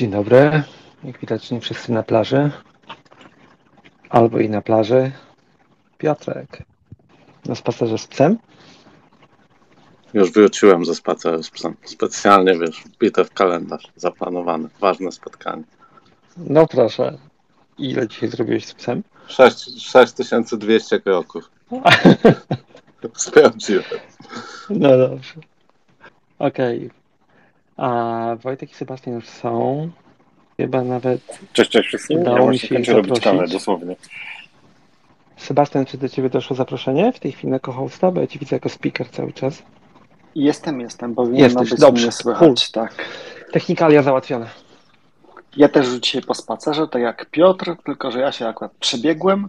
Dzień dobry. Jak widać, nie wszyscy na plaży. Albo i na plaży. Piotrek. Na spacerze z psem? Już wróciłem ze spaceru z psem. Specjalnie, wiesz, wbite w kalendarz, zaplanowane, ważne spotkanie. No proszę. Ile dzisiaj zrobiłeś z psem? 6, 6200 kroków. Sprawdziłem. No dobrze. Okej. A Wojtek i Sebastian już są. Chyba nawet Cześć, cześć wszystkim. Udało Ja mi się kończę robić kawę, dosłownie. Sebastian, czy do Ciebie doszło zaproszenie w tej chwili jako hosta? Bo ja Cię widzę jako speaker cały czas. Jestem, jestem, powinno Jesteś, być dobrze. mnie słychać, tak. Technikalia załatwiona. Ja też dzisiaj po spacerze, tak jak Piotr, tylko że ja się akurat przebiegłem.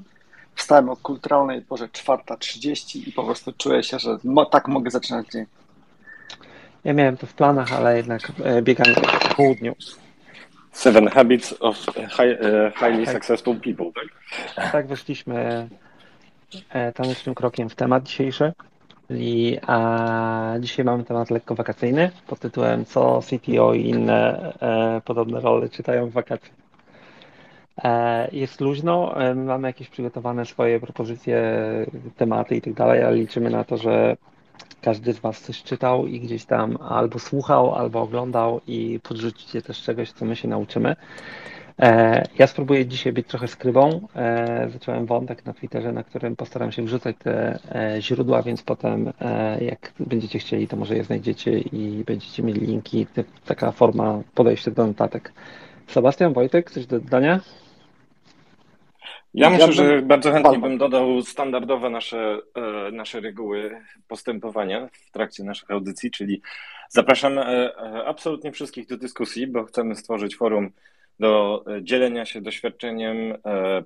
Wstałem o kulturalnej porze 4.30 i po prostu czuję się, że mo- tak mogę zaczynać dzień. Ja miałem to w planach, ale jednak e, biegam po południu. Seven Habits of high, e, Highly Tak. Successful People, tak? Tak weszliśmy e, tanecznym krokiem w temat dzisiejszy. Czyli a, dzisiaj mamy temat lekko wakacyjny pod tytułem Co CTO i inne e, podobne role czytają w wakacje. E, jest luźno, e, mamy jakieś przygotowane swoje propozycje, tematy i tak dalej, ale liczymy na to, że każdy z Was coś czytał i gdzieś tam albo słuchał, albo oglądał i podrzucicie też czegoś, co my się nauczymy. E, Ja spróbuję dzisiaj być trochę skrybą. E, Zacząłem wątek na Twitterze, na którym postaram się wrzucać te e, źródła, więc potem jak będziecie chcieli, to może je znajdziecie i będziecie mieli linki. Taka forma podejścia do notatek. Sebastian, Wojtek, coś do dodania? Ja myślę, bym- że bardzo chętnie bym dodał standardowe nasze, e, nasze reguły postępowania w trakcie naszych audycji, czyli zapraszamy e, e, absolutnie wszystkich do dyskusji, bo chcemy stworzyć forum do dzielenia się doświadczeniem,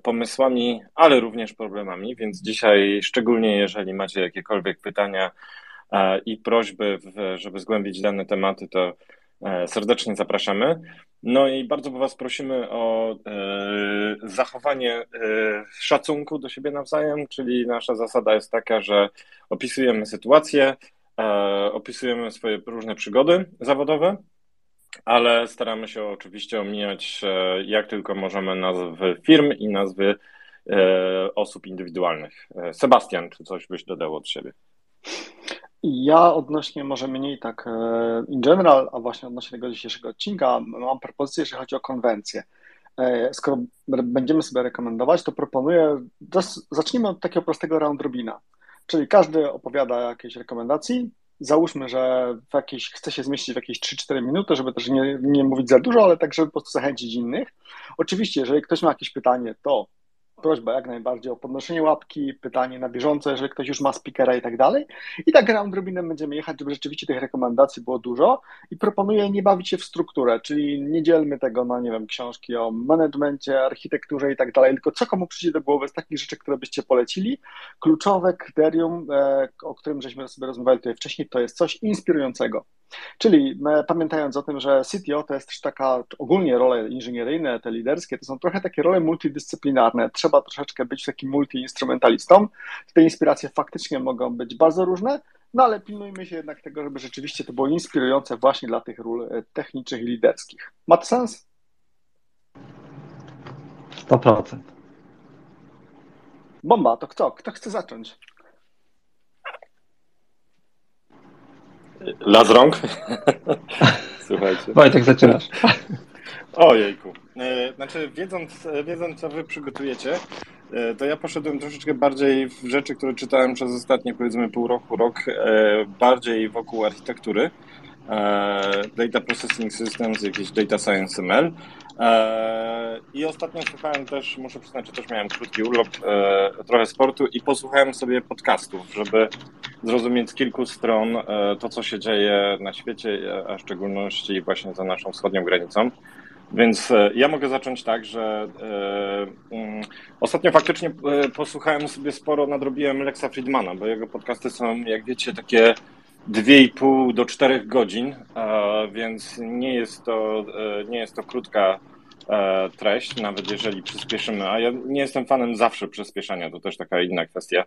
pomysłami, ale również problemami, więc dzisiaj szczególnie jeżeli macie jakiekolwiek pytania i prośby, żeby zgłębić dane tematy, to serdecznie zapraszamy. No i bardzo Was prosimy o e, zachowanie e, szacunku do siebie nawzajem, czyli nasza zasada jest taka, że opisujemy sytuację, e, opisujemy swoje różne przygody zawodowe, ale staramy się oczywiście omijać e, jak tylko możemy nazwy firm i nazwy e, osób indywidualnych. E, Sebastian, czy coś byś dodał od siebie? Ja odnośnie może mniej tak e, in general, a właśnie odnośnie tego dzisiejszego odcinka, mam propozycję, jeżeli chodzi o konwencję. E, Skoro będziemy sobie rekomendować, to proponuję, zacznijmy od takiego prostego round robina. Czyli każdy opowiada jakieś rekomendacji. Załóżmy, że w jakieś, chce się zmieścić w jakieś 3-4 minuty, żeby też nie, nie mówić za dużo, ale tak, żeby po prostu zachęcić innych. Oczywiście, jeżeli ktoś ma jakieś pytanie, to prośba jak najbardziej o podnoszenie łapki, pytanie na bieżąco, jeżeli ktoś już ma speakera i tak dalej. I tak round robinem będziemy jechać, żeby rzeczywiście tych rekomendacji było dużo i proponuję nie bawić się w strukturę, czyli nie dzielmy tego na, nie wiem, książki o managemencie, architekturze i tak dalej, tylko co komu przyjdzie do głowy z takich rzeczy, które byście polecili. Kluczowe kryterium, e, o którym żeśmy sobie rozmawiali tutaj wcześniej, to jest coś inspirującego. Czyli e, pamiętając o tym, że CTO to jest też taka ogólnie role inżynieryjne, te liderskie, to są trochę takie role multidyscyplinarne. Trzeba troszeczkę być takim multiinstrumentalistą. Te inspiracje faktycznie mogą być bardzo różne, no ale pilnujmy się jednak tego, żeby rzeczywiście to było inspirujące właśnie dla tych ról e, technicznych i liderskich. Ma to sens? 100%. Bomba, to kto? Kto chce zacząć? Las rąk? Słuchajcie. Wojtek, zaczynasz. Ojejku. E, Znaczy, wiedząc, wiedząc, co wy przygotujecie, to ja poszedłem troszeczkę bardziej w rzeczy, które czytałem przez ostatnie powiedzmy pół roku, rok, bardziej wokół architektury. Data Processing Systems, jakieś Data Science ML. I ostatnio słuchałem też, muszę przyznać, że też miałem krótki urlop, trochę sportu i posłuchałem sobie podcastów, żeby zrozumieć z kilku stron to, co się dzieje na świecie, a w szczególności właśnie za naszą wschodnią granicą. Więc ja mogę zacząć tak, że um, ostatnio faktycznie posłuchałem sobie sporo, nadrobiłem Lexa Friedmana, bo jego podcasty są, jak wiecie, takie 2,5 do 4 godzin, więc nie jest to, nie jest to krótka treść, nawet jeżeli przyspieszymy. A ja nie jestem fanem zawsze przyspieszania, to też taka inna kwestia.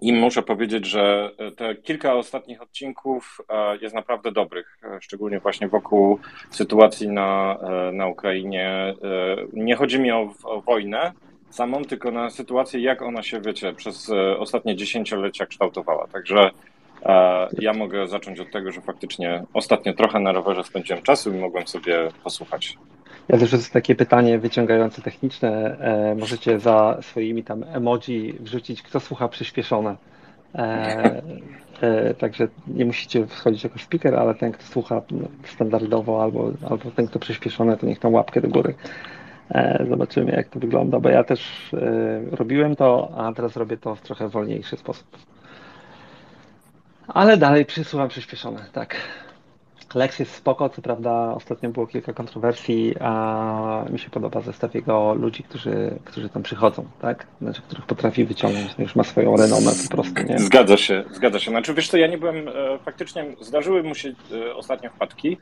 I muszę powiedzieć, że te kilka ostatnich odcinków jest naprawdę dobrych, szczególnie właśnie wokół sytuacji na, na Ukrainie. Nie chodzi mi o, o wojnę samą, tylko na sytuację, jak ona się, wiecie, przez ostatnie dziesięciolecia kształtowała. Także ja mogę zacząć od tego, że faktycznie ostatnio trochę na rowerze spędziłem czasu i mogłem sobie posłuchać. Ja też jest takie pytanie wyciągające techniczne. E, możecie za swoimi tam emoji wrzucić, kto słucha przyspieszone. E, e, także nie musicie wchodzić jako speaker, ale ten, kto słucha standardowo albo, albo ten, kto przyspieszone, to niech tą łapkę do góry. E, zobaczymy, jak to wygląda, bo ja też e, robiłem to, a teraz robię to w trochę wolniejszy sposób. Ale dalej przysłucham przyspieszone, tak. Lex jest spoko, co prawda ostatnio było kilka kontrowersji, a mi się podoba zestaw jego ludzi, którzy, którzy tam przychodzą, tak? Znaczy, których potrafi wyciągnąć, już ma swoją renomę po prostu, nie? Zgadza się, zgadza się. Znaczy, wiesz co, ja nie byłem, e, faktycznie zdarzyły mu się e, ostatnio wpadki,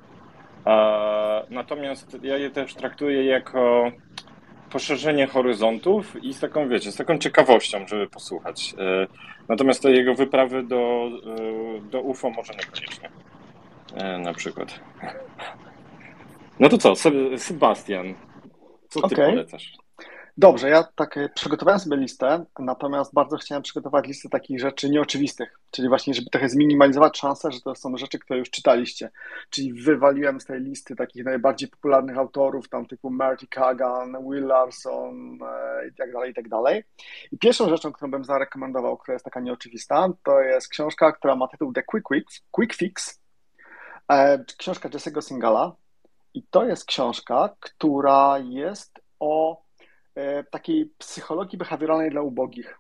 natomiast ja je też traktuję jako poszerzenie horyzontów i z taką, wiecie, z taką ciekawością, żeby posłuchać. E, natomiast te jego wyprawy do, e, do UFO może niekoniecznie. E, na przykład. No to co, Sebastian, co ty okay. polecasz? Dobrze, ja tak e, przygotowałem sobie listę, natomiast bardzo chciałem przygotować listę takich rzeczy nieoczywistych, czyli właśnie, żeby trochę zminimalizować szansę, że to są rzeczy, które już czytaliście. Czyli wywaliłem z tej listy takich najbardziej popularnych autorów, tam typu Marty Kagan, Will Larson e, i tak dalej, i tak dalej. I pierwszą rzeczą, którą bym zarekomendował, która jest taka nieoczywista, to jest książka, która ma tytuł The Quick, Fix, Quick Fix, e, książka Jesse'ego Singala. I to jest książka, która jest o takiej psychologii behawioralnej dla ubogich.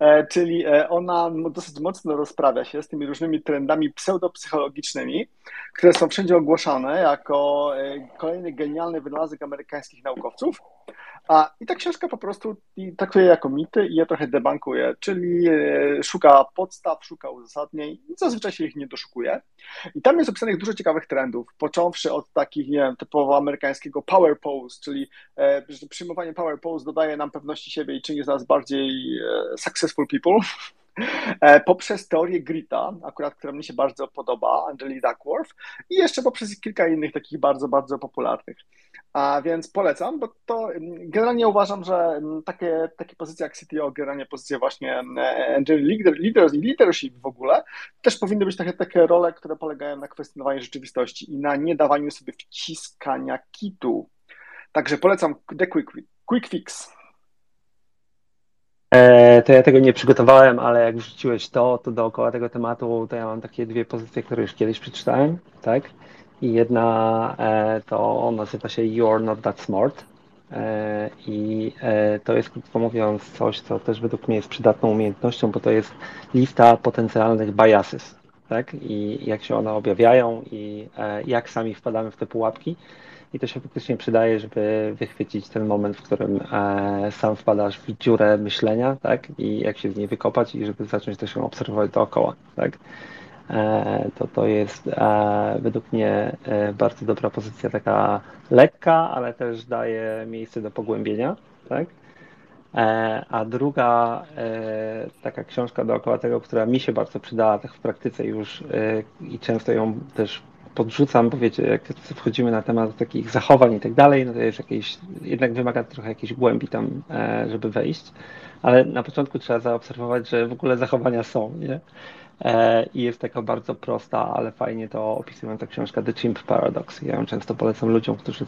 E, czyli e, ona dosyć mocno rozprawia się z tymi różnymi trendami pseudopsychologicznymi, które są wszędzie ogłaszane jako kolejny genialny wynalazek amerykańskich naukowców, a, I ta książka po prostu traktuje jako mity i je trochę debankuje, czyli e, szuka podstaw, szuka uzasadnień zazwyczaj się ich nie doszukuje. I tam jest opisanych dużo ciekawych trendów, począwszy od takich, nie wiem, typowo amerykańskiego power pose, czyli e, przyjmowanie power pose dodaje nam pewności siebie i czyni z nas bardziej e, successful people. poprzez teorię Grita, akurat, która mi się bardzo podoba, Angeli Duckworth, i jeszcze poprzez kilka innych takich bardzo, bardzo popularnych. A więc polecam, bo to mm, generalnie uważam, że mm, takie, takie pozycje jak CTO, generalnie pozycje właśnie mm, leader, leader, leadership w ogóle, też powinny być takie, takie role, które polegają na kwestionowaniu rzeczywistości i na nie dawaniu sobie wciskania kitu. Także polecam The Quick, quick Fix. E, to ja tego nie przygotowałem, ale jak wrzuciłeś to, to dookoła tego tematu, to ja mam takie dwie pozycje, które już kiedyś przeczytałem, tak? I jedna e, to nazywa się You're Not That Smart. E, I to jest, krótko mówiąc, coś, co też według mnie jest przydatną umiejętnością, bo to jest lista potencjalnych biases, tak? I jak się one objawiają i jak sami wpadamy w te pułapki. I to się faktycznie przydaje, żeby wychwycić ten moment, w którym sam wpadasz w dziurę myślenia, tak? I jak się z niej wykopać i żeby zacząć też ją obserwować dookoła, tak? E, to to jest e, według mnie e, bardzo dobra pozycja, taka lekka, ale też daje miejsce do pogłębienia, tak? A druga taka książka dookoła tego, która mi się bardzo przydała tak w praktyce już i często ją też podrzucam, bo wiecie, jak wchodzimy na temat takich zachowań i tak dalej, no to jest jakieś, jednak wymaga trochę jakiejś głębi tam, żeby wejść, ale na początku trzeba zaobserwować, że w ogóle zachowania są, nie? E, I jest taka bardzo prosta, ale fajnie to opisująca książka The Chimp Paradox. Ja ją często polecam ludziom, którzy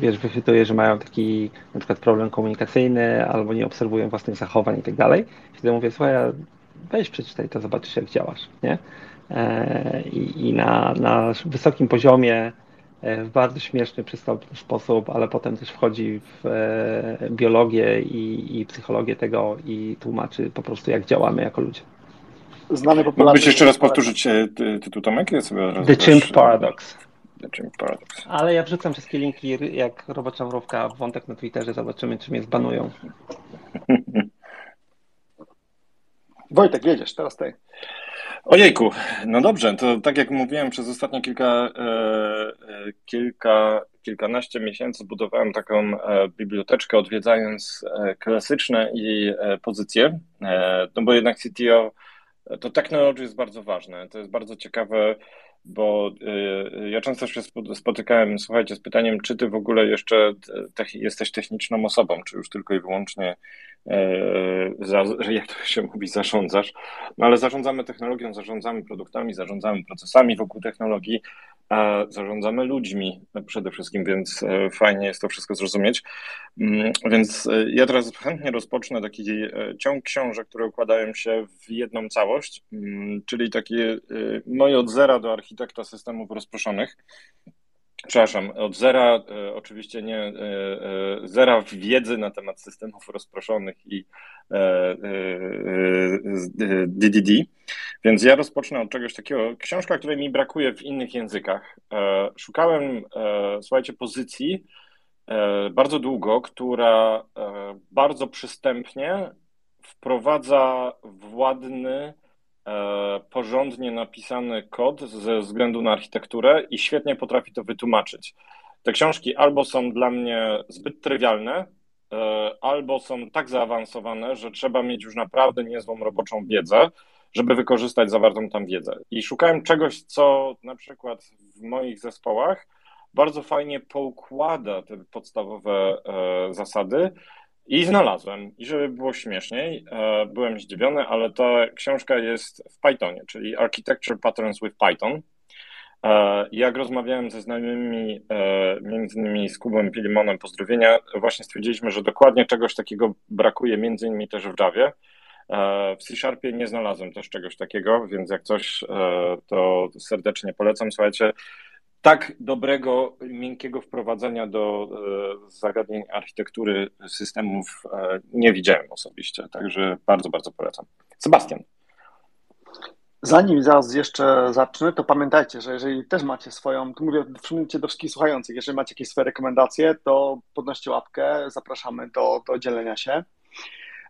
wiesz, wychwytuje, że mają taki na przykład problem komunikacyjny albo nie obserwują własnych zachowań i tak dalej. Wtedy mówię, słuchaj, weź przeczytaj to, zobaczysz jak działasz, nie? E, I, i na, na wysokim poziomie e, w bardzo śmieszny, przystępny sposób, ale potem też wchodzi w biologię i, i psychologię tego i tłumaczy po prostu jak działamy jako ludzie znany popularny. Mógłbyś jeszcze raz powtórzyć e, tytuł Tomek? Ja sobie The Chimp Paradox. The Chimp Paradox. Ale ja wrzucam wszystkie linki jak robocza mrówka wątek na Twitterze, zobaczymy czy mnie zbanują. Wojtek, wiedziesz, teraz ty. Ojejku, no dobrze, to tak jak mówiłem, przez ostatnie kilka, e, e, kilka, kilkanaście miesięcy budowałem taką e, biblioteczkę, odwiedzając e, klasyczne i e, pozycje, no bo jednak CTO to technology jest bardzo ważne. To jest bardzo ciekawe, bo ja często się spotykałem, słuchajcie, z pytaniem, czy ty w ogóle jeszcze jesteś techniczną osobą, czy już tylko i wyłącznie, e, jak to się mówi, zarządzasz. No ale zarządzamy technologią, zarządzamy produktami, zarządzamy procesami wokół technologii, a zarządzamy ludźmi przede wszystkim, więc e, fajnie jest to wszystko zrozumieć. Mm, więc e, ja teraz chętnie rozpocznę taki ciąg książek, które układają się w jedną całość, mm, czyli takie moje od zera do architekta systemów rozproszonych. Przepraszam, od zera, e, oczywiście nie, e, e, zera wiedzy na temat systemów rozproszonych i DDD. Więc ja rozpocznę od czegoś takiego. Książka, której mi brakuje w innych językach. Szukałem, słuchajcie, pozycji bardzo długo, która bardzo przystępnie wprowadza władny E, porządnie napisany kod ze względu na architekturę i świetnie potrafi to wytłumaczyć. Te książki albo są dla mnie zbyt trywialne, e, albo są tak zaawansowane, że trzeba mieć już naprawdę niezłą roboczą wiedzę, żeby wykorzystać zawartą tam wiedzę. I szukałem czegoś, co na przykład w moich zespołach bardzo fajnie poukłada te podstawowe e, zasady i znalazłem. I żeby było śmieszniej, e, byłem zdziwiony, ale ta książka jest w Pythonie, czyli Architecture Patterns with Python. E, jak rozmawiałem ze znajomymi, e, między innymi z Kubą Pilimonem, pozdrowienia, właśnie stwierdziliśmy, że dokładnie czegoś takiego brakuje między innymi też w Javie. W C-Sharpie nie znalazłem też czegoś takiego, więc jak coś, to serdecznie polecam. Słuchajcie, tak dobrego, miękkiego wprowadzenia do e, zagadnień architektury systemów e, nie widziałem osobiście, także bardzo, bardzo polecam. Sebastian. Zanim zaraz jeszcze zacznę, to pamiętajcie, że jeżeli też macie swoją, tu mówię w do wszystkich słuchających, jeżeli macie jakieś swoje rekomendacje, to podnoście łapkę, zapraszamy do, do dzielenia się.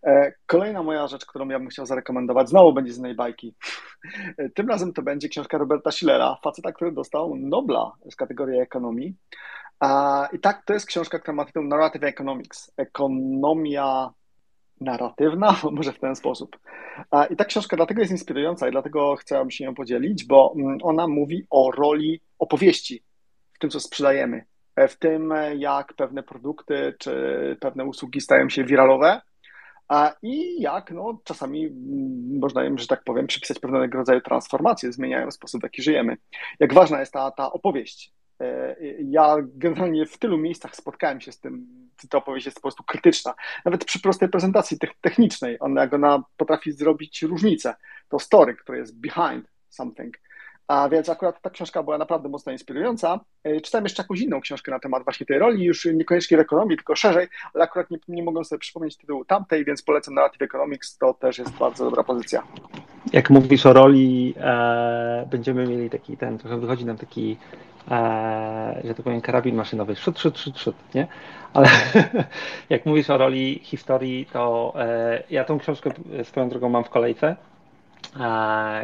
E, kolejna moja rzecz, którą ja bym chciał zarekomendować, znowu będzie z innej bajki. Tym razem to będzie książka Roberta Schillera, faceta, który dostał Nobla z kategorii ekonomii. I tak, to jest książka, która ma tytuł Narrative Economics. Ekonomia narratywna, może w ten sposób. I ta książka dlatego jest inspirująca i dlatego chciałam się nią podzielić, bo mm, ona mówi o roli opowieści w tym, co sprzedajemy, w tym, jak pewne produkty czy pewne usługi stają się wiralowe, i jak no, czasami mm, można im, że tak powiem, przypisać pewnego rodzaju transformacje, zmieniają sposób, w jaki żyjemy. Jak ważna jest ta, ta opowieść. E, ja generalnie w tylu miejscach spotkałem się z tym, ta opowieść jest po prostu krytyczna. Nawet przy prostej prezentacji technicznej, ona, jak ona potrafi zrobić różnicę. To story, które jest behind something, a więc akurat ta książka była naprawdę mocno inspirująca. E, czytałem jeszcze jakąś inną książkę na temat właśnie tej roli, już niekoniecznie w ekonomii, tylko szerzej, ale akurat nie, nie mogę sobie przypomnieć tytułu tamtej, więc polecam Narrative Economics, to też jest bardzo dobra pozycja. Jak mówisz o roli, e, będziemy mieli taki ten, trochę wychodzi nam taki, e, że tak powiem, karabin maszynowy, szut, szut, szut, szut, nie? Ale jak mówisz o roli historii, to e, ja tą książkę swoją drogą mam w kolejce,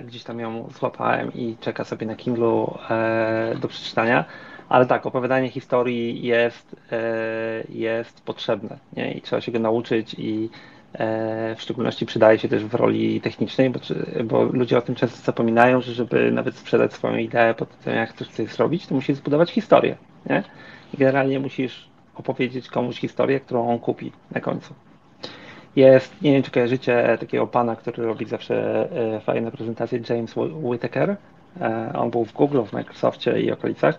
gdzieś tam ją złapałem i czeka sobie na Kindle e, do przeczytania. Ale tak, opowiadanie historii jest, e, jest potrzebne nie? i trzeba się go nauczyć i e, w szczególności przydaje się też w roli technicznej, bo, bo ludzie o tym często zapominają, że żeby nawet sprzedać swoją ideę pod tym, jak chcesz coś zrobić, to musisz zbudować historię. Nie? I generalnie musisz opowiedzieć komuś historię, którą on kupi na końcu. Jest, nie wiem czy kojarzycie takiego pana, który robi zawsze e, fajne prezentacje, James Whitaker. E, on był w Google, w Microsoftie i okolicach.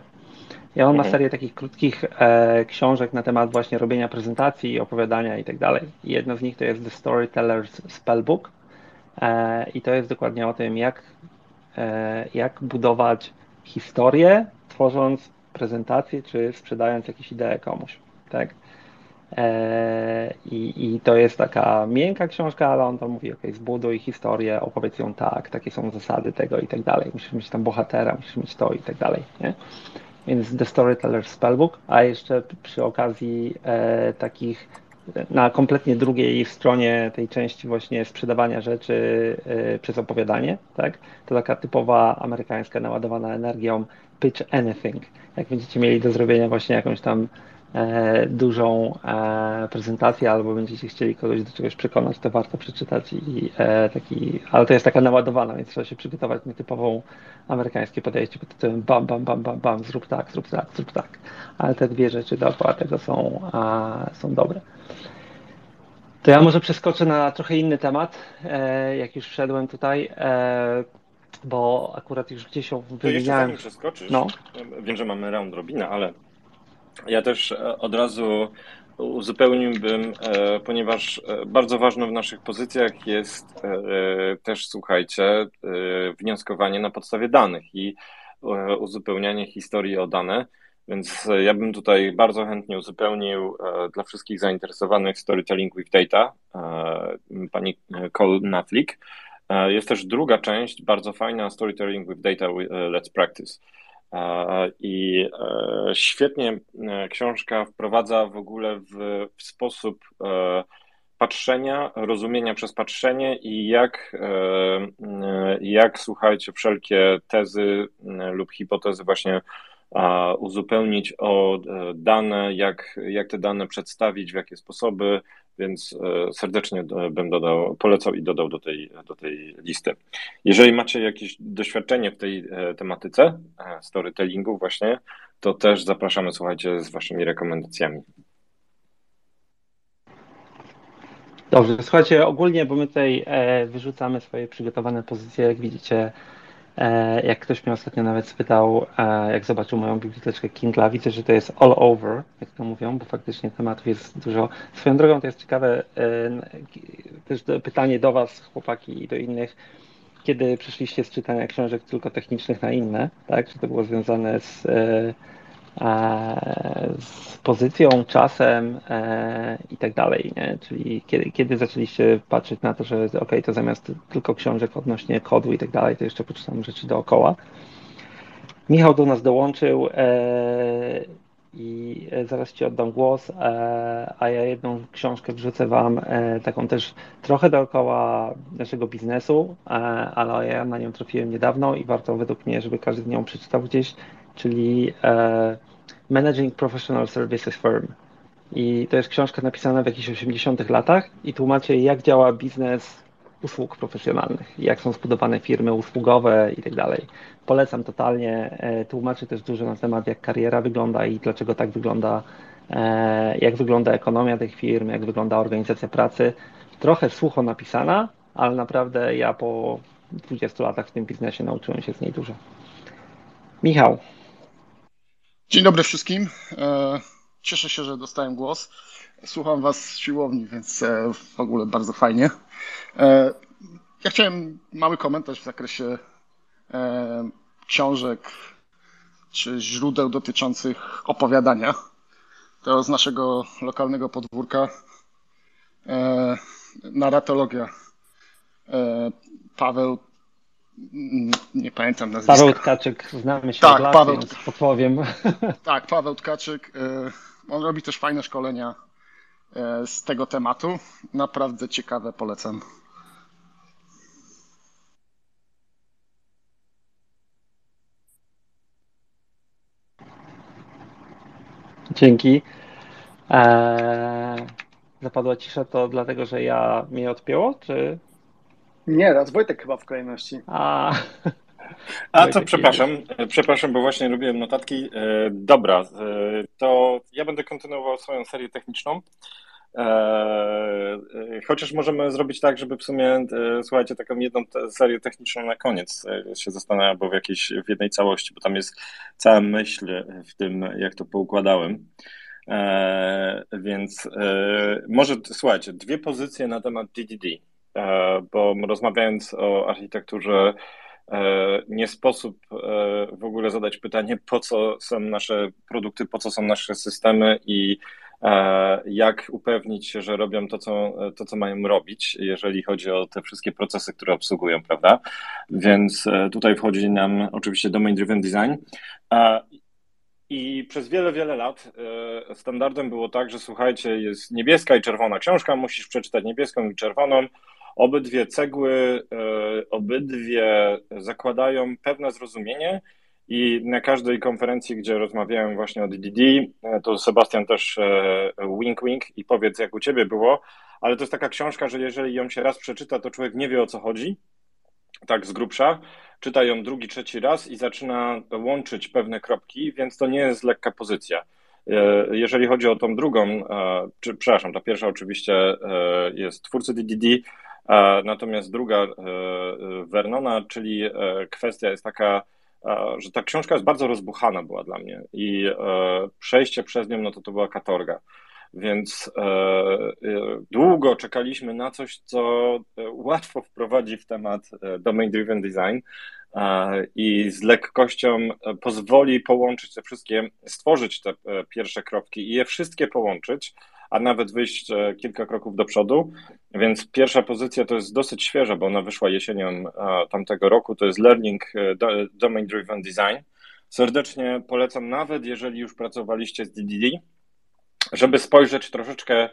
I on ma mhm. serię takich krótkich e, książek na temat właśnie robienia prezentacji, opowiadania i tak dalej. Jedno z nich to jest The Storyteller's Spellbook. E, I to jest dokładnie o tym, jak, e, jak budować historię, tworząc prezentację czy sprzedając jakieś idee komuś. Tak? E, I, I, to jest taka miękka książka, ale on tam mówi, ok, zbuduj historię, opowiedz ją tak, takie są zasady tego i tak dalej. Musisz mieć tam bohatera, musisz mieć to i tak dalej. Nie? Więc The Storyteller Spellbook, a jeszcze przy okazji e, takich na kompletnie drugiej stronie tej części właśnie sprzedawania rzeczy e, przez opowiadanie, tak? To taka typowa amerykańska naładowana energią pitch anything. Jak będziecie mieli do zrobienia właśnie jakąś tam dużą e, prezentację albo będziecie chcieli kogoś do czegoś przekonać, to warto przeczytać i e, taki, ale to jest taka naładowana, więc trzeba się przygotować na typową amerykańskie podejście pod tytułem bam, bam, bam, bam, bam, zrób tak, zrób tak, zrób tak. Ale te dwie rzeczy dookoła tego są, są dobre. To ja może przeskoczę na trochę inny temat, jak już wszedłem tutaj, bo akurat już gdzieś ją wymieniałem. To jeszcze zanim przeskoczysz, no. wiem, że mamy round robina, ale ja też e, od razu uzupełniłbym, e, ponieważ e, bardzo ważne w naszych pozycjach jest też, słuchajcie, wnioskowanie na podstawie danych i uzupełnianie historii o dane. Więc ja bym tutaj bardzo chętnie uzupełnił dla wszystkich zainteresowanych Storytelling with Data, pani Cole Natlik. Jest też druga część, bardzo fajna, Storytelling with Data Let's Practice. I e, świetnie e, książka wprowadza w ogóle w, w sposób e, patrzenia, rozumienia przez patrzenie i jak, jak słuchajcie, wszelkie tezy lub hipotezy właśnie uzupełnić o dane, jak, jak te dane przedstawić, w jakie sposoby, więc e, serdecznie bym dodał, polecał i dodał do tej, do tej listy. Jeżeli macie jakieś doświadczenie w tej e, tematyce e, storytellingu właśnie, to też zapraszamy, słuchajcie, z waszymi rekomendacjami. Dobrze, słuchajcie, ogólnie, bo my tutaj wyrzucamy swoje przygotowane pozycje, jak widzicie, E, jak ktoś mnie ostatnio nawet spytał, e, jak zobaczył moją biblioteczkę Kindle, widzę, że to jest all over, jak to mówią, bo faktycznie tematów jest dużo. Swoją drogą to jest ciekawe e, też pytanie do Was, chłopaki, i do innych, kiedy przeszliście z czytania książek tylko technicznych na inne, tak? Czy to było związane z z pozycją, czasem e, i tak dalej, nie? Czyli kiedy, kiedy zaczęliście patrzeć na to, że ok, to zamiast tylko książek odnośnie kodu i tak dalej, to jeszcze poczytam rzeczy dookoła. Michał do nas dołączył e, i zaraz Ci oddam głos, e, a ja jedną książkę wrzucę Wam, taką też trochę dookoła naszego biznesu, ale ja na nią trafiłem niedawno i warto według mnie, żeby każdy z nią przeczytał gdzieś czyli e, Managing Professional Services Firm. I to jest książka napisana w jakichś 80 latach i tłumaczy, jak działa biznes usług profesjonalnych, jak są zbudowane firmy usługowe i tak dalej. Polecam totalnie. E, tłumaczy też dużo na temat, jak kariera wygląda i dlaczego tak wygląda, e, jak wygląda ekonomia tych firm, jak wygląda organizacja pracy. Trochę sucho napisana, ale naprawdę ja po 20 latach w tym biznesie nauczyłem się z niej dużo. Michał, Dzień dobry wszystkim. E, cieszę się, że dostałem głos. Słucham Was z siłowni, więc e, w ogóle bardzo fajnie. E, ja chciałem mały komentarz w zakresie książek czy źródeł dotyczących opowiadania. To z naszego lokalnego podwórka narratologia. Paweł nie pamiętam nazwiska. Paweł Tkaczyk, znamy się tak, lat, Paweł, podpowiem. Tak, Paweł Tkaczyk. Y, on robi też fajne szkolenia y, z tego tematu. Naprawdę ciekawe, polecam. Dzięki. Eee, zapadła cisza to dlatego, że ja mnie odpięło, czy nie, raz Wojtek chyba w kolejności. A, A to przepraszam, przepraszam, bo właśnie robiłem notatki. E, dobra, e, to ja będę kontynuował swoją serię techniczną. Chociaż możemy zrobić tak, żeby w sumie, słuchajcie, taką jedną serię techniczną na koniec się zastanawiam, bo w jakiejś, w jednej całości, bo tam jest cała myśl w tym, jak to poukładałem. E, więc e, może słuchajcie, dwie pozycje na temat DDD, e, bo rozmawiając o architekturze, nie sposób w ogóle zadać pytanie, po co są nasze produkty, po co są nasze systemy i jak upewnić się, że robią to co, to, co mają robić, jeżeli chodzi o te wszystkie procesy, które obsługują, prawda? Więc tutaj wchodzi nam oczywiście domain driven design. I przez wiele, wiele lat e, standardem było tak, że słuchajcie, jest niebieska i czerwona książka, musisz przeczytać niebieską i czerwoną. Obydwie cegły, e, obydwie zakładają pewne zrozumienie. I na każdej konferencji, gdzie rozmawiałem właśnie o DDD, e, to Sebastian też wink wink i powiedz, jak u ciebie było. Ale to jest taka książka, że jeżeli ją się raz przeczyta, to człowiek nie wie o co chodzi tak z grubsza, czyta ją drugi, trzeci raz i zaczyna łączyć pewne kropki, więc to nie jest lekka pozycja. E, jeżeli chodzi o tą drugą, e, czy, przepraszam, ta pierwsza oczywiście e, jest twórcy DDD, natomiast druga Vernona, czyli kwestia jest taka, że ta książka jest bardzo rozbuchana była dla mnie i przejście przez nią, no to to była katorga. Więc e, e, długo czekaliśmy na coś, co e, łatwo wprowadzi w temat domain driven design i z lekkością pozwoli połączyć te wszystkie, stworzyć te pierwsze kropki i je wszystkie połączyć, a nawet wyjść kilka kroków do przodu. Więc pierwsza pozycja to jest dosyć świeża, bo ona wyszła jesienią tamtego roku. To jest Learning Domain Driven Design. Serdecznie polecam, nawet jeżeli już pracowaliście z DDD, żeby spojrzeć troszeczkę e,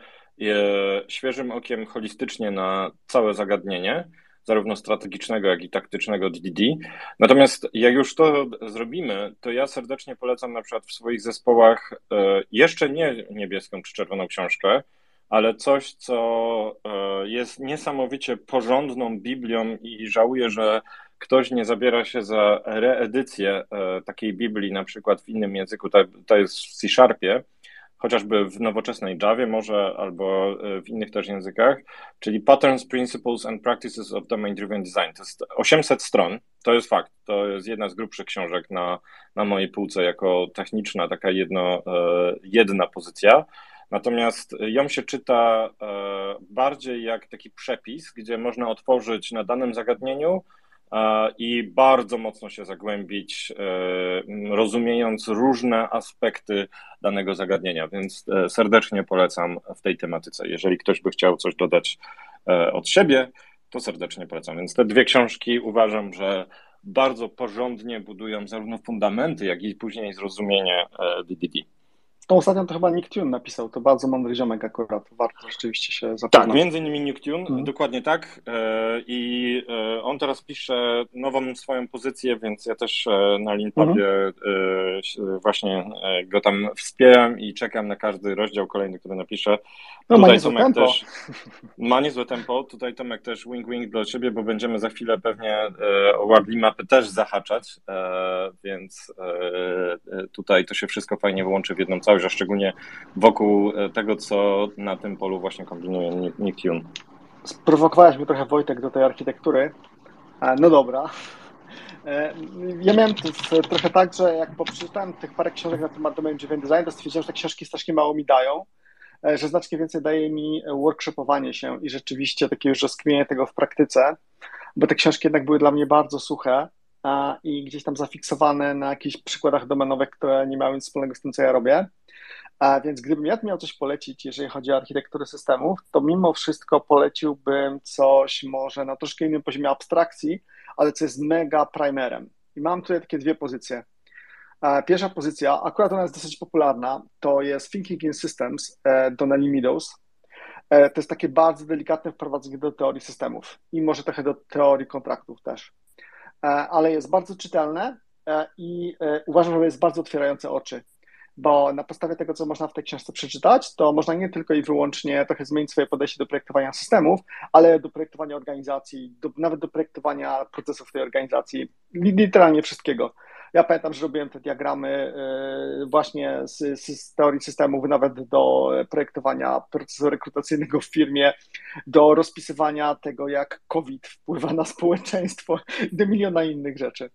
świeżym okiem holistycznie na całe zagadnienie, zarówno strategicznego, jak i taktycznego DDD. Natomiast jak już to zrobimy, to ja serdecznie polecam na przykład w swoich zespołach e, jeszcze nie niebieską czy czerwoną książkę, ale coś, co e, jest niesamowicie porządną Biblią i żałuję, że ktoś nie zabiera się za reedycję takiej Biblii, na przykład w innym języku, to jest w C-Sharpie, chociażby w nowoczesnej Javie może, albo e, w innych też językach, czyli Patterns, Principles and Practices of Domain Driven Design. To jest 800 stron, to jest fakt, to jest jedna z grubszych książek na, na mojej półce jako techniczna, taka jedno, e, jedna pozycja. Natomiast ją się czyta e, bardziej jak taki przepis, gdzie można otworzyć na danym zagadnieniu i bardzo mocno się zagłębić, e, rozumiejąc różne aspekty danego zagadnienia, więc e, serdecznie polecam w tej tematyce. Jeżeli ktoś by chciał coś dodać e, od siebie, to serdecznie polecam. Więc te dwie książki uważam, że bardzo porządnie budują zarówno fundamenty, jak i później zrozumienie DDD. Tą ostatnią to chyba Nick Tune napisał, to bardzo mądry ziomek akurat, warto rzeczywiście się zapoznać. Tak, między innymi Nick Tune, mhm. dokładnie tak e, i e, on teraz pisze nową swoją pozycję, więc ja też e, na Linpubie mhm. właśnie go tam wspieram i czekam na każdy rozdział kolejny, który napisze. No Tutaj ma niezłe tempo. Też, ma niezłe tempo, tutaj Tomek też wing wing dla ciebie, bo będziemy za chwilę pewnie o Wardley mapy też zahaczać, więc tutaj to się wszystko fajnie wyłączy w jedną całość że szczególnie wokół e, tego, co na tym polu właśnie kombinuje Nick Tune. Sprowokowałeś mnie trochę, Wojtek, do tej architektury. No dobra. E, ja miałem trochę tak, że jak przeczytałem tych parę książek na temat domain driven design, to stwierdziłem, że te książki strasznie mało mi dają, e, że znacznie więcej daje mi workshopowanie się i rzeczywiście takie już rozkminienie tego w praktyce, bo te książki jednak były dla mnie bardzo suche i gdzieś tam zafiksowane na jakichś przykładach domenowych, które nie miały nic wspólnego z tym, co ja robię. Więc gdybym ja miał coś polecić, jeżeli chodzi o architekturę systemów, to mimo wszystko poleciłbym coś może na troszkę innym poziomie abstrakcji, ale co jest mega primerem. I mam tutaj takie dwie pozycje. Pierwsza pozycja, akurat ona jest dosyć popularna, to jest Thinking in Systems e, Donnelly Meadows. E, to jest takie bardzo delikatne wprowadzenie do teorii systemów i może trochę do teorii kontraktów też. E, ale jest bardzo czytelne i uważam, że jest bardzo otwierające oczy bo na podstawie tego, co można w tej książce przeczytać, to można nie tylko i wyłącznie trochę zmienić swoje podejście do projektowania systemów, ale do projektowania organizacji, do, nawet do projektowania procesów tej organizacji, literalnie wszystkiego. Ja pamiętam, że robiłem te diagramy właśnie z, z teorii systemów, nawet do projektowania procesu rekrutacyjnego w firmie, do rozpisywania tego, jak COVID wpływa na społeczeństwo, do miliona innych rzeczy.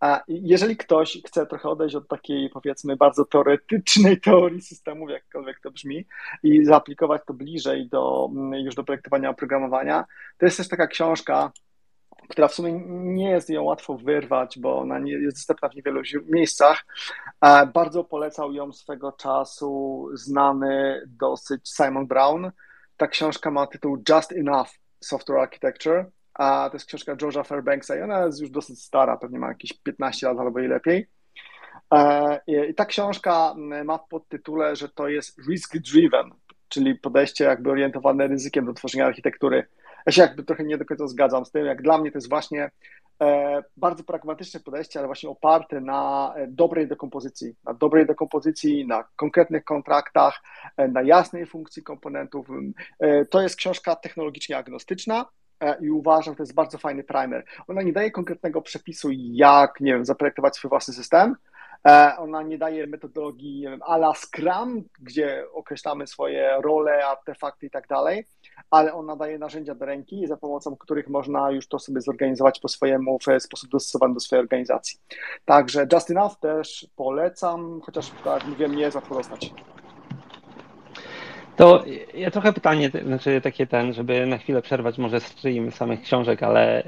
A jeżeli ktoś chce trochę odejść od takiej, powiedzmy, bardzo teoretycznej teorii systemów, jakkolwiek to brzmi, i zaaplikować to bliżej do, już do projektowania oprogramowania, to jest też taka książka, która w sumie nie jest ją łatwo wyrwać, bo ona nie jest dostępna w niewielu miejscach. Bardzo polecał ją swego czasu znany dosyć Simon Brown. Ta książka ma tytuł Just Enough Software Architecture a to jest książka George'a Fairbanksa i ona jest już dosyć stara, pewnie ma jakieś 15 lat albo i lepiej. E, I ta książka ma w podtytule, że to jest risk driven, czyli podejście jakby orientowane ryzykiem do tworzenia architektury. Ja się jakby trochę nie do końca zgadzam z tym, jak dla mnie to jest właśnie e, bardzo pragmatyczne podejście, ale właśnie oparte na e, dobrej dekompozycji, na dobrej dekompozycji, na konkretnych kontraktach, na jasnej funkcji komponentów. To jest książka technologicznie agnostyczna, E, i uważam, że to jest bardzo fajny primer. Ona nie daje konkretnego przepisu, jak, nie wiem, zaprojektować swój własny system. E, ona nie daje metodologii, nie wiem, ala Scrum, gdzie określamy swoje role, artefakty i tak dalej, ale ona daje narzędzia do ręki, za pomocą których można już to sobie zorganizować po swojemu, w sposób dostosowany do swojej organizacji. Także Just Enough też polecam, chociaż tak jak nie jest dostać. To ja trochę pytanie, znaczy takie ten, żeby na chwilę przerwać może stream samych książek, ale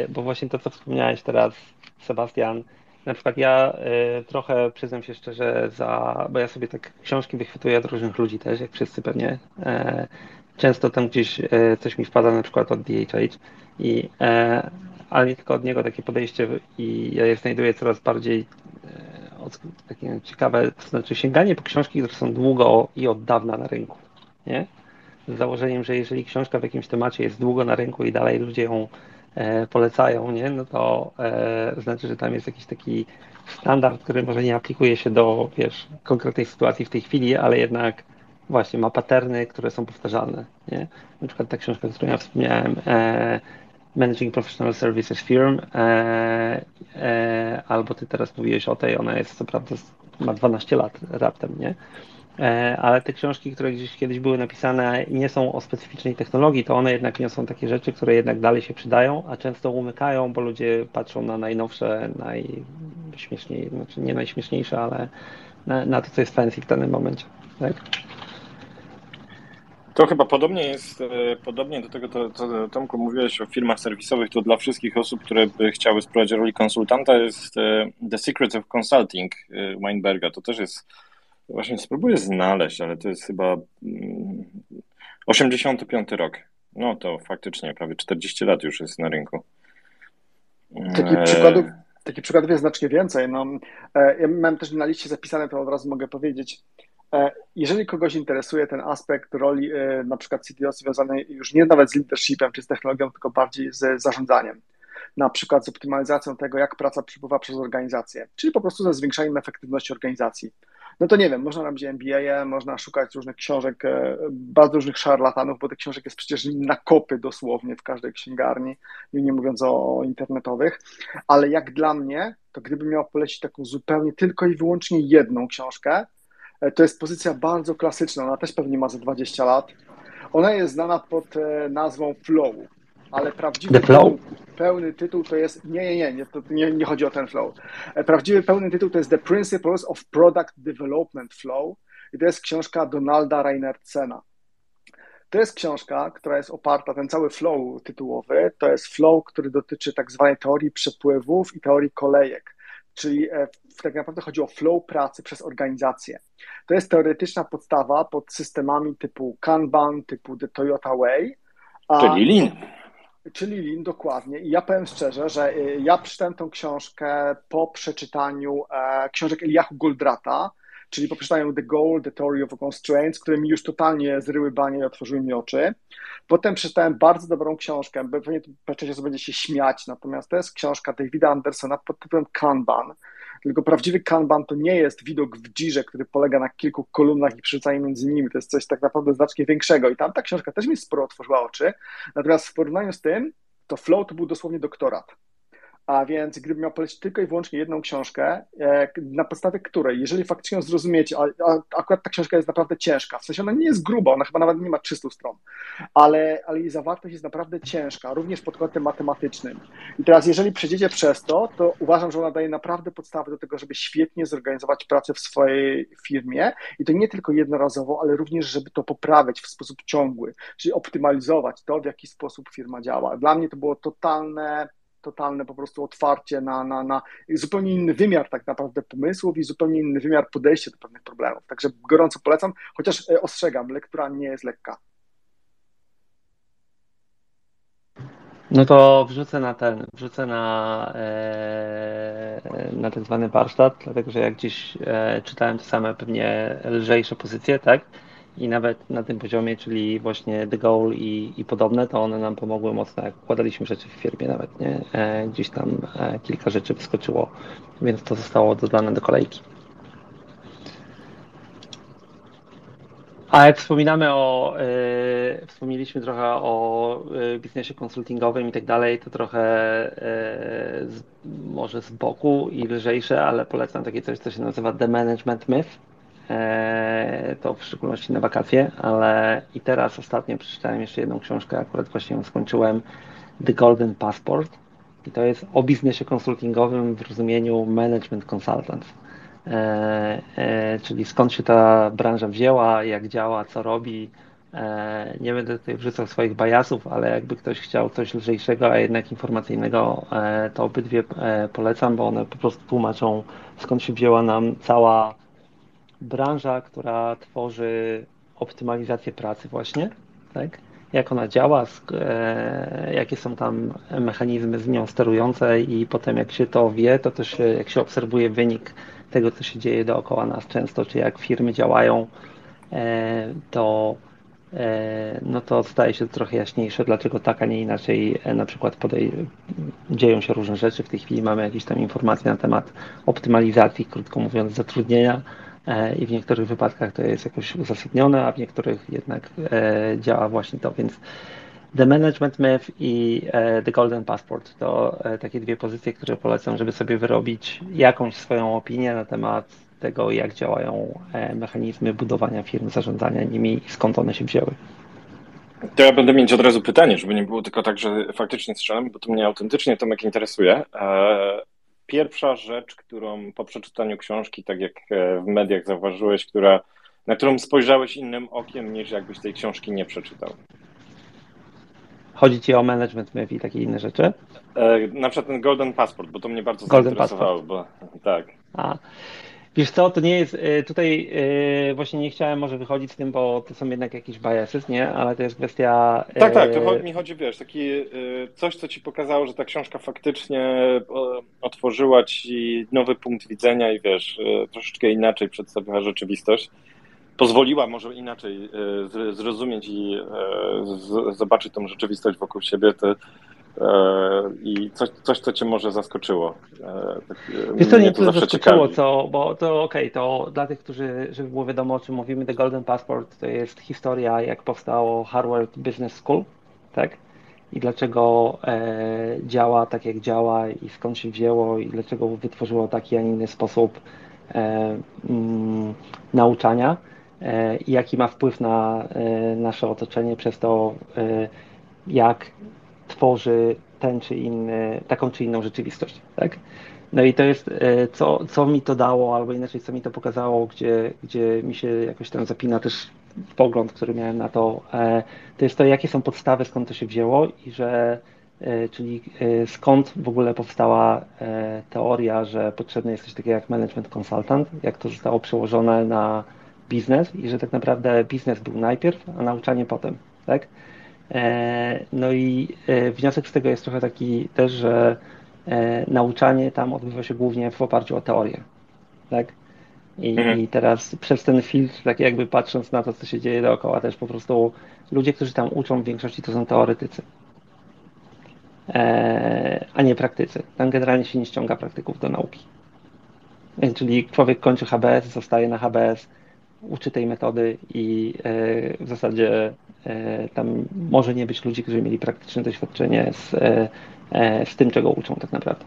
yy, bo właśnie to, co wspomniałeś teraz, Sebastian, na przykład ja y, trochę przyznam się szczerze, za, bo ja sobie tak książki wychwytuję od różnych ludzi też, jak wszyscy pewnie. Y, często tam gdzieś y, coś mi wpada na przykład od DHH, i, ale nie tylko od niego takie podejście i ja je znajduję coraz bardziej takie ciekawe, to znaczy sięganie po książki, które są długo i od dawna na rynku. Nie? Z założeniem, że jeżeli książka w jakimś temacie jest długo na rynku i dalej ludzie ją e, polecają, nie? no to e, znaczy, że tam jest jakiś taki standard, który może nie aplikuje się do wiesz, konkretnej sytuacji w tej chwili, ale jednak właśnie ma paterny, które są powtarzalne. Nie? Na przykład ta książka, którą ja wspomniałem, e, Managing Professional Services Firm, e, e, albo ty teraz mówiłeś o tej, ona jest co prawda, ma 12 lat raptem, nie? E, ale te książki, które gdzieś kiedyś były napisane i nie są o specyficznej technologii, to one jednak nie są takie rzeczy, które jednak dalej się przydają, a często umykają, bo ludzie patrzą na najnowsze, najśmieszniej, znaczy nie najśmieszniejsze, ale na, na to, co jest fancy w danym momencie. Tak? To chyba podobnie jest, e, podobnie do tego, co to, Tomku mówiłeś o firmach serwisowych, to dla wszystkich osób, które by chciały spróbować roli konsultanta jest e, The Secrets of Consulting Weinberga. To też jest, właśnie spróbuję znaleźć, ale to jest chyba 85 mm, rok. No to faktycznie prawie 40 lat już jest na rynku. Takich przykładów, takich przykładów jest znacznie więcej. No, ja mam też na liście zapisane, to od razu mogę powiedzieć. E, jeżeli kogoś interesuje ten aspekt roli e, na przykład CTO związany już nie nawet z leadershipem czy z technologią, tylko bardziej z zarządzaniem, na przykład z optymalizacją tego, jak praca przepływa przez organizację, czyli po prostu ze zwiększaniem efektywności organizacji. No to nie wiem, można robić MBA, można szukać różnych książek, e, bardzo różnych szarlatanów, bo tych książek jest przecież na kopy dosłownie w każdej księgarni, nie mówiąc o internetowych, ale jak dla mnie, to gdybym miał polecić taką zupełnie tylko i wyłącznie jedną książkę, E, to jest pozycja bardzo klasyczna, ona też pewnie ma za 20 lat. Ona jest znana pod e, nazwą Flow, ale prawdziwy flow? pełny tytuł to jest. Nie, nie, nie, nie, to nie, nie chodzi o ten flow. E, prawdziwy pełny tytuł to jest The Principles of Product Development Flow i to jest książka Donalda Reinertsena. To jest książka, która jest oparta, ten cały flow tytułowy, to jest flow, który dotyczy tak zwanej teorii przepływów i teorii kolejek czyli e, tak naprawdę chodzi o flow pracy przez organizację. To jest teoretyczna podstawa pod systemami typu Kanban, typu The Toyota Way. Czyli Lean. Czyli Lean, dokładnie. I ja powiem szczerze, że e, ja przeczytałem tą książkę po przeczytaniu e, książek Eliahu Goldrata, czyli po przeczytaniu The Goal, The Theory of Constraints, które mi już totalnie zryły banie i otworzyły mi oczy. Potem przeczytałem bardzo dobrą książkę, pewnie część osób będzie się śmiać, natomiast to jest książka Davida Andersona pod tytułem Kanban. Tylko prawdziwy Kanban to nie jest widok w dzirze, który polega na kilku kolumnach i przerzucaniu między nimi. To jest coś tak naprawdę znacznie większego. I tam ta książka też mi sporo otworzyła oczy. Natomiast w porównaniu z tym, to Flow to był dosłownie doktorat. A więc gdybym miał polecić tylko i wyłącznie jedną książkę, e, na podstawie której, jeżeli faktycznie ją zrozumiecie, a, a akurat ta książka jest naprawdę ciężka, w sensie ona nie jest gruba, ona chyba nawet nie ma 300 stron, ale, ale jej zawartość jest naprawdę ciężka, również pod kątem matematycznym. I teraz, jeżeli przejdziecie przez to, to uważam, że ona daje naprawdę podstawy do tego, żeby świetnie zorganizować pracę w swojej firmie i to nie tylko jednorazowo, ale również, żeby to poprawiać w sposób ciągły, czyli optymalizować to, w jaki sposób firma działa. Dla mnie to było totalne totalne po prostu otwarcie na, na, na zupełnie inny wymiar tak naprawdę pomysłów i zupełnie inny wymiar podejścia do pewnych problemów. Także gorąco polecam, chociaż e, ostrzegam, lektura nie jest lekka. No to wrzucę na ten, wrzucę na, e, na tak zwany warsztat, dlatego że jak gdzieś e, czytałem te same pewnie lżejsze pozycje, tak? I nawet na tym poziomie, czyli właśnie The Goal i, i podobne, to one nam pomogły mocno, jak układaliśmy rzeczy w firmie nawet, nie? E, gdzieś tam e, kilka rzeczy wyskoczyło, więc to zostało dodane do kolejki. A jak wspominamy o, y, wspomnieliśmy trochę o y, biznesie konsultingowym i tak dalej, to trochę y, z, może z boku i lżejsze, ale polecam takie coś, co się nazywa The Management Myth E, to w szczególności na wakacje, ale i teraz ostatnio przeczytałem jeszcze jedną książkę, akurat właśnie ją skończyłem, The Golden Passport i to jest o biznesie konsultingowym w rozumieniu management consultants, e, e, czyli skąd się ta branża wzięła, jak działa, co robi. Nie będę tutaj wrzucał swoich bajasów, ale jakby ktoś chciał coś lżejszego, a jednak informacyjnego, to obydwie polecam, bo one po prostu tłumaczą skąd się wzięła nam cała branża, która tworzy optymalizację pracy właśnie, tak? Jak ona działa, e, jakie są tam mechanizmy z nią sterujące i potem jak się to wie, to też jak się obserwuje wynik tego, co się dzieje dookoła nas często, czy jak firmy działają, e, to e, no to staje się trochę jaśniejsze, dlaczego tak, a nie inaczej na przykład podej- dzieją się różne rzeczy. W tej chwili mamy jakieś tam informacje na temat optymalizacji, krótko mówiąc, zatrudnienia, i w niektórych wypadkach to jest jakoś uzasadnione, a w niektórych jednak e, działa właśnie to, więc The Management Myth i e, The Golden Passport to takie dwie pozycje, które polecam, żeby sobie wyrobić jakąś swoją opinię na temat tego, jak działają mechanizmy budowania firm, zarządzania nimi i skąd one się wzięły. To ja będę mieć od razu pytanie, żeby nie było tylko tak, że faktycznie strzelam, bo to mnie autentycznie Tomek interesuje. Pierwsza rzecz, którą po przeczytaniu książki, tak jak e, w mediach zauważyłeś, która, na którą spojrzałeś innym okiem, niż jakbyś tej książki nie przeczytał. Chodzi ci o management myth i takie inne rzeczy? E, na przykład ten Golden Passport, bo to mnie bardzo Golden zainteresowało, Passport. bo tak. A, Wiesz co, to nie jest, y, tutaj y, właśnie nie chciałem może wychodzić z tym, bo to są jednak jakieś biases, nie? Ale to jest kwestia... Tak, tak, to mi chodzi, wiesz, taki coś, co ci pokazało, że ta książka faktycznie otworzyła ci nowy punkt widzenia i wiesz, troszeczkę inaczej przedstawiła rzeczywistość. Pozwoliła może inaczej zrozumieć i zobaczyć tą rzeczywistość wokół siebie, to i coś, coś, co cię może zaskoczyło. E, tak, e, Wiesz co, nie to zaskoczyło, co, bo to okej, okay, to dla tych, którzy, żeby było wiadomo o czym mówimy, The Golden Passport to jest historia, jak powstało Harvard Business School, tak? I dlaczego e, działa tak, jak działa i skąd się wzięło i dlaczego wytworzyło taki, a nie inny sposób e, mm, nauczania e, i jaki ma wpływ na e, nasze otoczenie przez to, jak tworzy ten czy inny, taką czy inną rzeczywistość, tak? No i to jest, e, co, co mi to dało, albo inaczej, co mi to pokazało, gdzie, gdzie mi się jakoś tam zapina też pogląd, który miałem na to, e, to jest to, jakie są podstawy, skąd to się wzięło i że, e, czyli skąd w ogóle powstała teoria, że potrzebny jest coś takiego jak management consultant, jak to zostało przełożone na biznes i że tak naprawdę biznes był najpierw, a nauczanie potem, tak? E, no i e, wniosek z tego jest trochę taki też, że e, nauczanie tam odbywa się głównie w oparciu o teorię. Tak? I, mhm. I, teraz przez ten filtr, tak jakby patrząc na to, co się dzieje dookoła, też po prostu ludzie, którzy tam uczą, w większości to są teoretycy, a nie praktycy. Tam generalnie się nie ściąga praktyków do nauki. Czyli człowiek kończy HBS, zostaje na HBS, uczy tej metody i w zasadzie E, tam może nie być ludzi, którzy mieli praktyczne doświadczenie z, e, e, z tym, czego uczą tak naprawdę.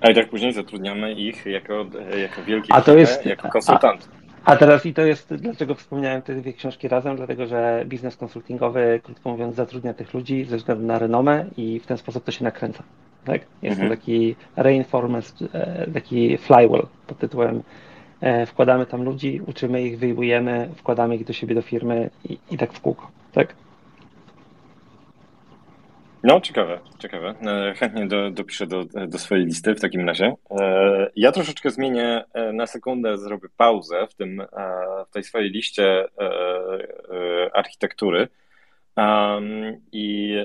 A i tak później zatrudniamy ich jako, jako wielki A to jest, jako konsultant. A, a, teraz i to jest, dlaczego wspomniałem te dwie książki razem, dlatego że biznes konsultingowy, krótko mówiąc, zatrudnia tych ludzi ze względu na renomę i w ten sposób to się nakręca. Tak? Jest mhm. to taki reinforcement, e, taki flywheel pod tytułem e, wkładamy tam ludzi, uczymy ich, wyjmujemy, wkładamy ich do siebie, do firmy i, i tak w kółko. Tak? No, ciekawe, ciekawe. E, chętnie do, dopiszę do, do swojej listy w takim razie. E, ja troszeczkę zmienię e, na sekundę, zrobię pauzę w, tym, w tej swojej liście architektury i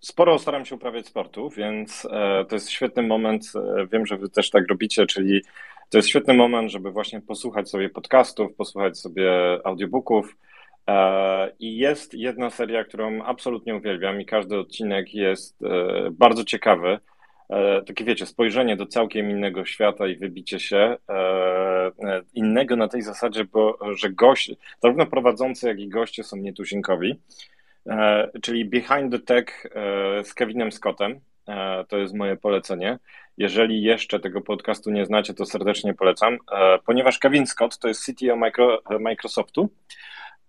sporo staram się uprawiać sportu, więc to jest świetny moment, wiem, że wy też tak robicie, czyli to jest świetny moment, żeby właśnie posłuchać sobie podcastów, posłuchać sobie audiobooków, E, I jest jedna seria, którą absolutnie uwielbiam, i każdy odcinek jest e, bardzo ciekawy. E, takie wiecie, spojrzenie do całkiem innego świata i wybicie się innego na tej zasadzie, bo, że gość, zarówno prowadzący, jak i goście są nietuzinkowi. Czyli Behind the Tech z Kevinem Scottem. To jest moje polecenie. Jeżeli jeszcze tego podcastu nie znacie, to serdecznie polecam, ponieważ Kevin Scott to jest CTO Microsoftu.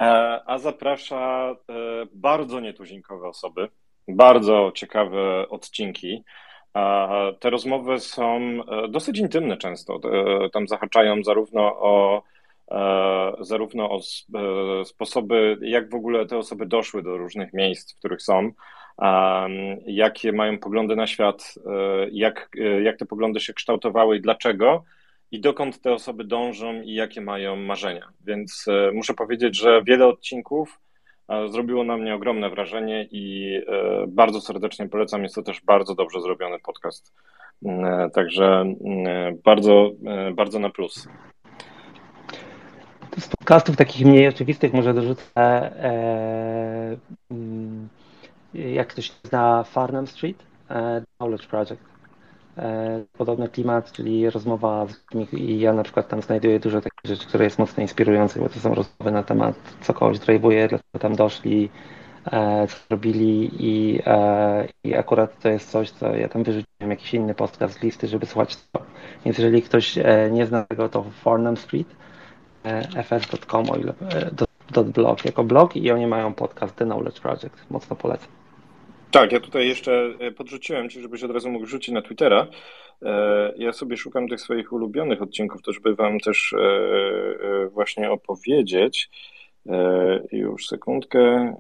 E, a zaprasza e, bardzo nietuzinkowe osoby, bardzo ciekawe odcinki. Te rozmowy są e, dosyć intymne często. Tam zahaczają zarówno o zarówno o sposoby, jak w ogóle te osoby doszły do różnych miejsc, w których są, jakie mają poglądy na świat, jak, jak te poglądy się kształtowały i dlaczego, i dokąd te osoby dążą i jakie mają marzenia. Więc e, muszę powiedzieć, że wiele odcinków e, zrobiło na mnie ogromne wrażenie i e, bardzo serdecznie polecam. Jest to też bardzo dobrze zrobiony podcast. Mm, także mm, bardzo, bardzo na plus. Z podcastów takich mniej oczywistych może dorzucę, e, mm, jak ktoś zna Farnham Street, e, Knowledge Project. E, podobny klimat, czyli rozmowa z ludźmi i ja na przykład tam znajduję dużo takich rzeczy, które jest mocno inspirujące, bo to są rozmowy na temat, co kogoś drive'uje, dlaczego tam doszli, e, co robili i, i akurat to jest coś, co ja tam wyrzuciłem jakiś inny podcast z listy, żeby słuchać to. Więc jeżeli ktoś nie zna tego, to Farnham Street, fs.com, o ile, blog jako blog i oni mają podcast The Knowledge Project. Mocno polecam. Tak, ja tutaj jeszcze e, podrzuciłem Ci, żebyś od razu mógł rzucić na Twittera. E, ja sobie szukam tych swoich ulubionych odcinków, to żeby Wam też e, właśnie opowiedzieć. Już sekundkę.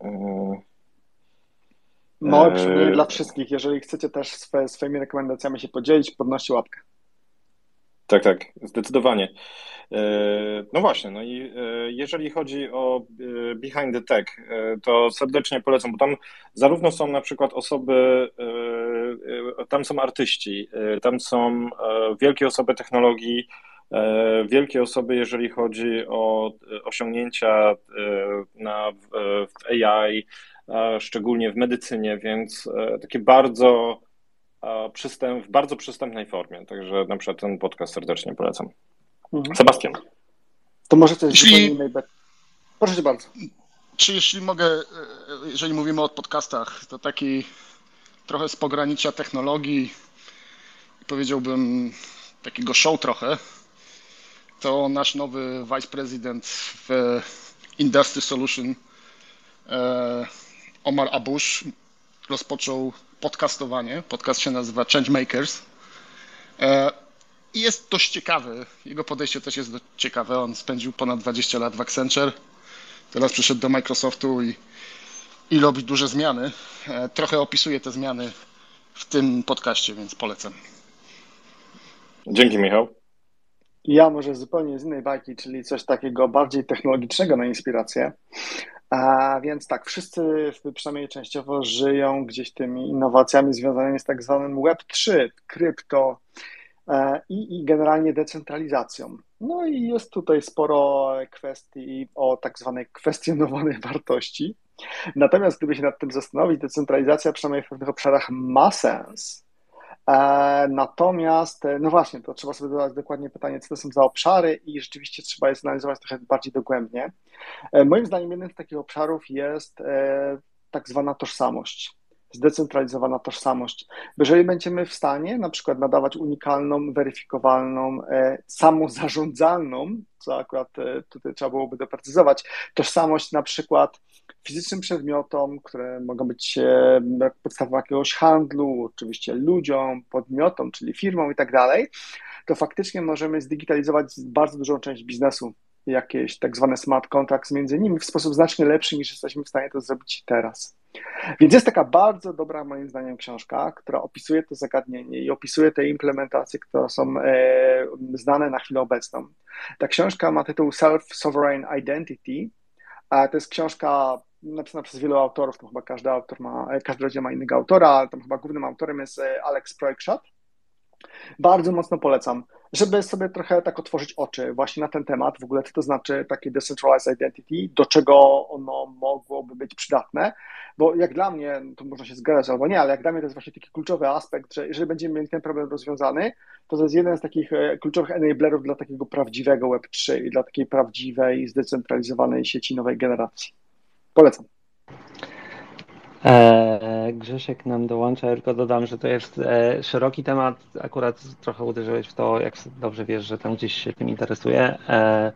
Małe przypomnienie dla wszystkich. Jeżeli chcecie też swoje, swoimi rekomendacjami się podzielić, podnoście łapkę. Tak, tak, zdecydowanie. E, no właśnie, no i e, jeżeli chodzi o e, Behind the Tech, to serdecznie polecam, bo tam zarówno są na przykład osoby, tam są artyści, tam są wielkie osoby technologii, wielkie osoby, jeżeli chodzi o osiągnięcia na, w AI, szczególnie w medycynie, więc takie bardzo przystęp, w bardzo przystępnej formie. Także na przykład ten podcast serdecznie polecam. Mhm. Sebastian. To może coś jeśli... innej. Proszę cię bardzo. Czy jeśli mogę, e, jeżeli mówimy o podcastach, to taki trochę z pogranicza technologii, powiedziałbym takiego show trochę, to nasz nowy vice president w Industry Solution e, Omar Abush rozpoczął podcastowanie. Podcast się nazywa Changemakers. E, I jest dość ciekawy. Jego podejście też jest dość ciekawe. On spędził ponad 20 lat w Accenture. Teraz przyszedł do Microsoftu i, i robi duże zmiany. E, trochę opisuje te zmiany w tym podcaście, więc polecam. Dzięki, Michał. Ja może zupełnie z innej bajki, czyli coś takiego bardziej technologicznego na inspirację. A więc tak, wszyscy przynajmniej częściowo żyją gdzieś tymi innowacjami związanymi z tak zwanym Web3, krypto e, i, i generalnie decentralizacją. No i jest tutaj sporo kwestii o tak zwanej kwestionowanej wartości. Natomiast gdyby się nad tym zastanowić, decentralizacja przynajmniej w pewnych obszarach ma sens. E, natomiast, e, no właśnie, to trzeba sobie zadać dokładnie pytanie, co to są za obszary i rzeczywiście trzeba je zanalizować trochę bardziej dogłębnie. E, moim zdaniem jednym z takich obszarów jest tak zwana tożsamość. zdecentralizowana tożsamość. Jeżeli będziemy w stanie na przykład nadawać unikalną, weryfikowalną, samozarządzalną, co akurat tutaj trzeba byłoby doprecyzować, tożsamość na przykład fizycznym przedmiotom, które mogą być podstawą jakiegoś handlu, oczywiście ludziom, podmiotom, czyli firmom i tak dalej, to faktycznie możemy zdigitalizować bardzo dużą część biznesu, jakieś tak zwane smart contracts między nimi w sposób znacznie lepszy niż jesteśmy w stanie to zrobić teraz. Więc jest taka bardzo dobra, moim zdaniem, książka, która opisuje to zagadnienie i opisuje te implementacje, które są e, znane na chwilę obecną. Ta książka ma tytuł Self-Sovereign Identity, a to jest książka napisana przez wielu autorów, to chyba każdy autor ma, każdy rozdział ma innego autora, ale tam chyba głównym autorem jest e, Alex Proikshot. Bardzo mocno polecam, żeby sobie trochę tak otworzyć oczy właśnie na ten temat, w ogóle co to znaczy takie decentralized identity, do czego ono mogłoby być przydatne, bo jak dla mnie, to można się zgadzać albo nie, ale jak dla mnie to jest właśnie taki kluczowy aspekt, że jeżeli będziemy mieli ten problem rozwiązany, to to jest jeden z takich e, kluczowych enablerów dla takiego prawdziwego Web3 i dla takiej prawdziwej, zdecentralizowanej sieci nowej generacji. Polecam. E, Grzesiek nam dołącza, tylko dodam, że to jest e, szeroki temat. Akurat trochę uderzyłeś w to, jak dobrze wiesz, że tam gdzieś się tym interesuje. E,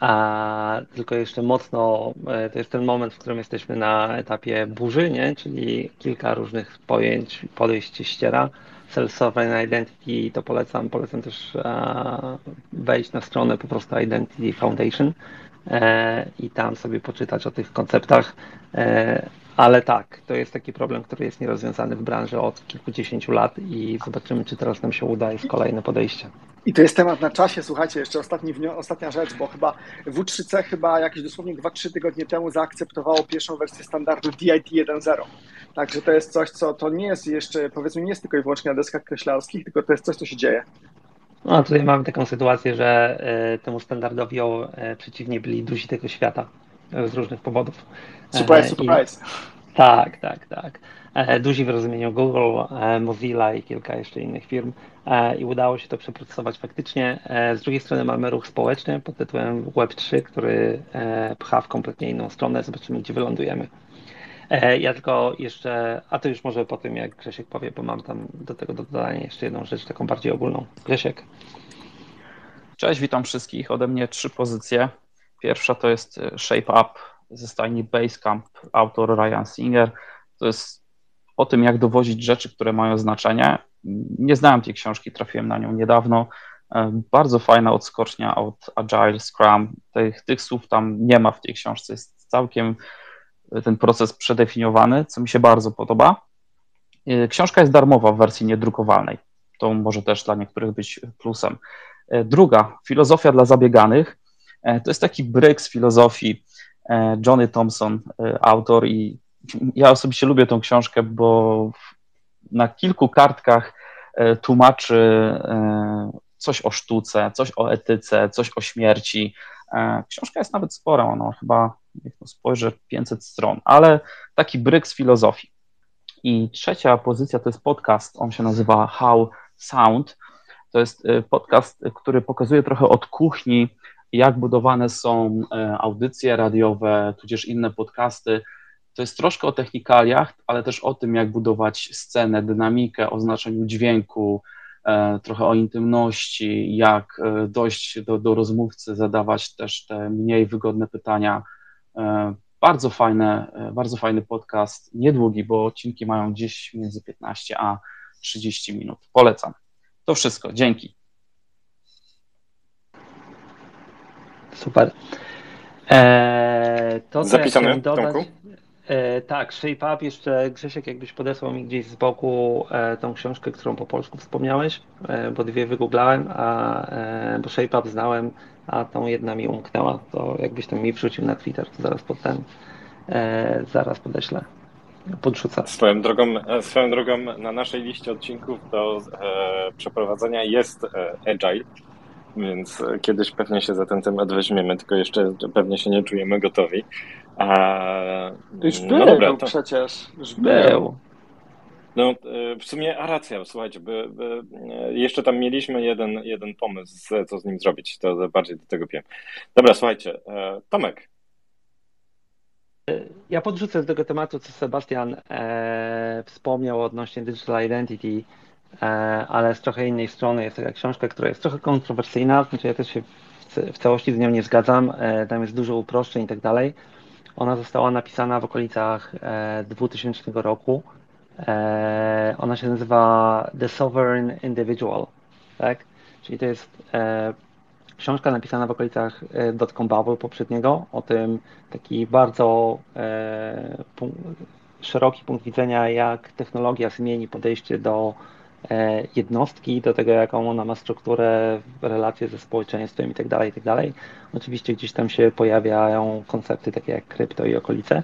a tylko jeszcze mocno, to jest ten moment, w którym jesteśmy na etapie burzy, nie? czyli kilka różnych pojęć, podejść ściera. Self-Sovereign Identity to polecam. Polecam też wejść na stronę po prostu Identity Foundation i tam sobie poczytać o tych konceptach. Ale tak, to jest taki problem, który jest nierozwiązany w branży od kilkudziesięciu lat i zobaczymy, czy teraz nam się uda. Jest kolejne podejście. I to jest temat na czasie. Słuchajcie, jeszcze ostatni, ostatnia rzecz, bo chyba W3C chyba jakieś dosłownie 2-3 tygodnie temu zaakceptowało pierwszą wersję standardu DIT 1.0. Także to jest coś, co to nie jest jeszcze, powiedzmy, nie jest tylko i wyłącznie na deskach kreślarskich, tylko to jest coś, co się dzieje. No, tutaj mamy taką sytuację, że y, temu standardowi y, przeciwnie byli duzi tego świata z różnych powodów. Surprise, surprise. I, tak, tak, tak. Duzi w rozumieniu Google, Mozilla i kilka jeszcze innych firm i udało się to przeprocesować faktycznie. Z drugiej strony mamy ruch społeczny pod tytułem Web3, który pcha w kompletnie inną stronę. Zobaczymy, gdzie wylądujemy. Ja tylko jeszcze, a to już może po tym, jak Grzesiek powie, bo mam tam do tego dodania jeszcze jedną rzecz, taką bardziej ogólną. Grzesiek. Cześć, witam wszystkich. Ode mnie trzy pozycje. Pierwsza to jest Shape Up ze stajni Basecamp, autor Ryan Singer. To jest o tym, jak dowozić rzeczy, które mają znaczenie. Nie znałem tej książki, trafiłem na nią niedawno. E, bardzo fajna odskocznia od Agile, Scrum. Tych, tych słów tam nie ma w tej książce. Jest całkiem ten proces przedefiniowany, co mi się bardzo podoba. E, książka jest darmowa w wersji niedrukowalnej. To może też dla niektórych być plusem. E, druga, filozofia dla zabieganych. To jest taki bryk z filozofii Johnny Thompson, autor i ja osobiście lubię tą książkę, bo na kilku kartkach tłumaczy coś o sztuce, coś o etyce, coś o śmierci. Książka jest nawet spora, ona chyba, jak to spojrzę, 500 stron, ale taki bryk z filozofii. I trzecia pozycja to jest podcast, on się nazywa How Sound. To jest podcast, który pokazuje trochę od kuchni jak budowane są e, audycje radiowe, tudzież inne podcasty. To jest troszkę o technikaliach, ale też o tym, jak budować scenę, dynamikę, o znaczeniu dźwięku, e, trochę o intymności, jak e, dojść do, do rozmówcy, zadawać też te mniej wygodne pytania. Bardzo fajne, bardzo fajny podcast, niedługi, bo odcinki mają gdzieś między 15 a 30 minut. Polecam. To wszystko. Dzięki. Super. E, to Zapisane, dodać, e, tak, Shape Up, jeszcze Grzesiek jakbyś podesłał mi gdzieś z boku e, tą książkę, którą po polsku wspomniałeś, e, bo dwie wygooglałem, a, e, bo Shape Up znałem, a tą jedna mi umknęła, to jakbyś tam mi wrzucił na Twitter, to zaraz potem, e, zaraz podeślę. Podrzucę. Swoją drogą, swoją drogą na naszej liście odcinków do przeprowadzenia jest Agile, więc kiedyś pewnie się za ten temat weźmiemy, tylko jeszcze pewnie się nie czujemy gotowi. A, już no był dobra, to... przecież. Już był. No, e, w sumie, a racja, słuchajcie, by, by, e, jeszcze tam mieliśmy jeden, jeden pomysł, co z nim zrobić, to bardziej do tego wiem. Dobra, słuchajcie, e, Tomek. ja podrzucę z tego tematu, co Sebastian e, wspomniał odnośnie Digital Identity, e, ale z trochę innej strony. Jest taka książka, która jest trochę kontrowersyjna, znaczy ja też się w, całości z nią nie zgadzam, e, tam jest dużo uproszczeń i tak dalej. Ona została napisana w okolicach 2000 e, roku. E, ona się nazywa The Sovereign Individual, tak? Czyli to jest e, książka napisana w okolicach dotcom bubble poprzedniego, o tym taki bardzo szeroki punkt widzenia, jak technologia zmieni podejście do E, jednostki, do tego, jaką ona ma strukturę, relacje ze społeczeństwem itd., tak itd. Tak Oczywiście gdzieś tam się pojawiają koncepty takie jak krypto i okolice,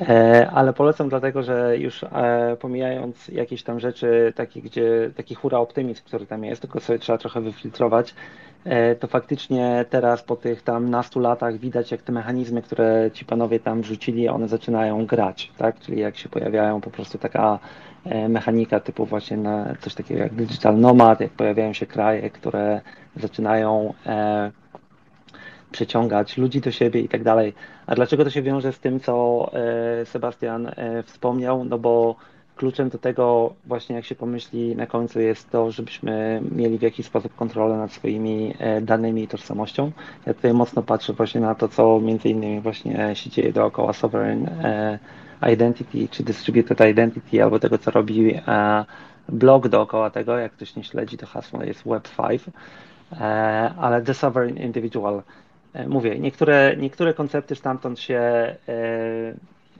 e, ale polecam dlatego, że już e, pomijając jakieś tam rzeczy, takie, gdzie taki hura optymizm, który tam jest, tylko sobie trzeba trochę wyfiltrować, to faktycznie teraz po tych tam nastu latach widać, jak te mechanizmy, które ci panowie tam wrzucili, one zaczynają grać, tak? Czyli jak się pojawiają po prostu taka E, mechanika typu właśnie na coś takiego jak digital nomad, jak pojawiają się kraje, które zaczynają e, przyciągać ludzi do siebie i tak dalej. A dlaczego to się wiąże z tym, co e, Sebastian wspomniał? No bo kluczem do tego właśnie jak się pomyśli na końcu jest to, żebyśmy mieli w jakiś sposób kontrolę nad swoimi danymi i tożsamością. Ja tutaj mocno patrzę właśnie na to, co między innymi właśnie się dzieje dookoła Sovereign Identity czy Distributed Identity, albo tego, co robi e, blog dookoła tego. Jak ktoś nie śledzi, to hasło jest Web5, e, ale The Sovereign Individual. E, mówię, niektóre, niektóre koncepty stamtąd się,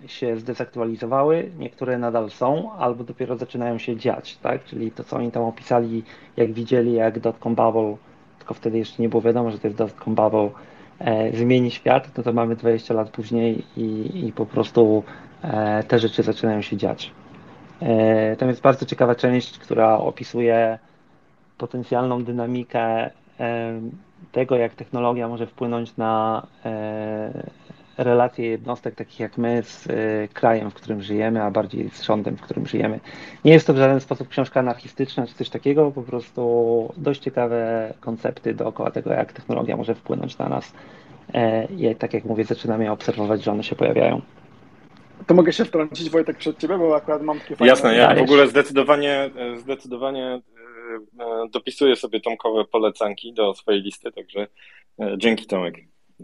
się zdezaktualizowały, niektóre nadal są, albo dopiero zaczynają się dziać, tak? Czyli to, co oni tam opisali, jak widzieli, jak dotcom bubble, tylko wtedy jeszcze nie było wiadomo, że to jest dotcom bubble, zmieni świat, no to mamy 20 lat później i, i po prostu te rzeczy zaczynają się dziać. E, tam jest bardzo ciekawa część, która opisuje potencjalną dynamikę e, tego, jak technologia może wpłynąć na relacje jednostek takich jak my z krajem, w którym żyjemy, a bardziej z rządem, w którym żyjemy. Nie jest to w żaden sposób książka anarchistyczna czy coś takiego, po prostu dość ciekawe koncepty dookoła tego, jak technologia może wpłynąć na nas. I tak jak mówię, zaczynamy obserwować, że one się pojawiają. To mogę się wtrącić, Wojtek, przed ciebie, bo akurat mam takie fajne... Jasne, ja w ogóle zdecydowanie, zdecydowanie e, e, dopisuję sobie Tomkowe polecanki do swojej listy, także e, dzięki Tomek.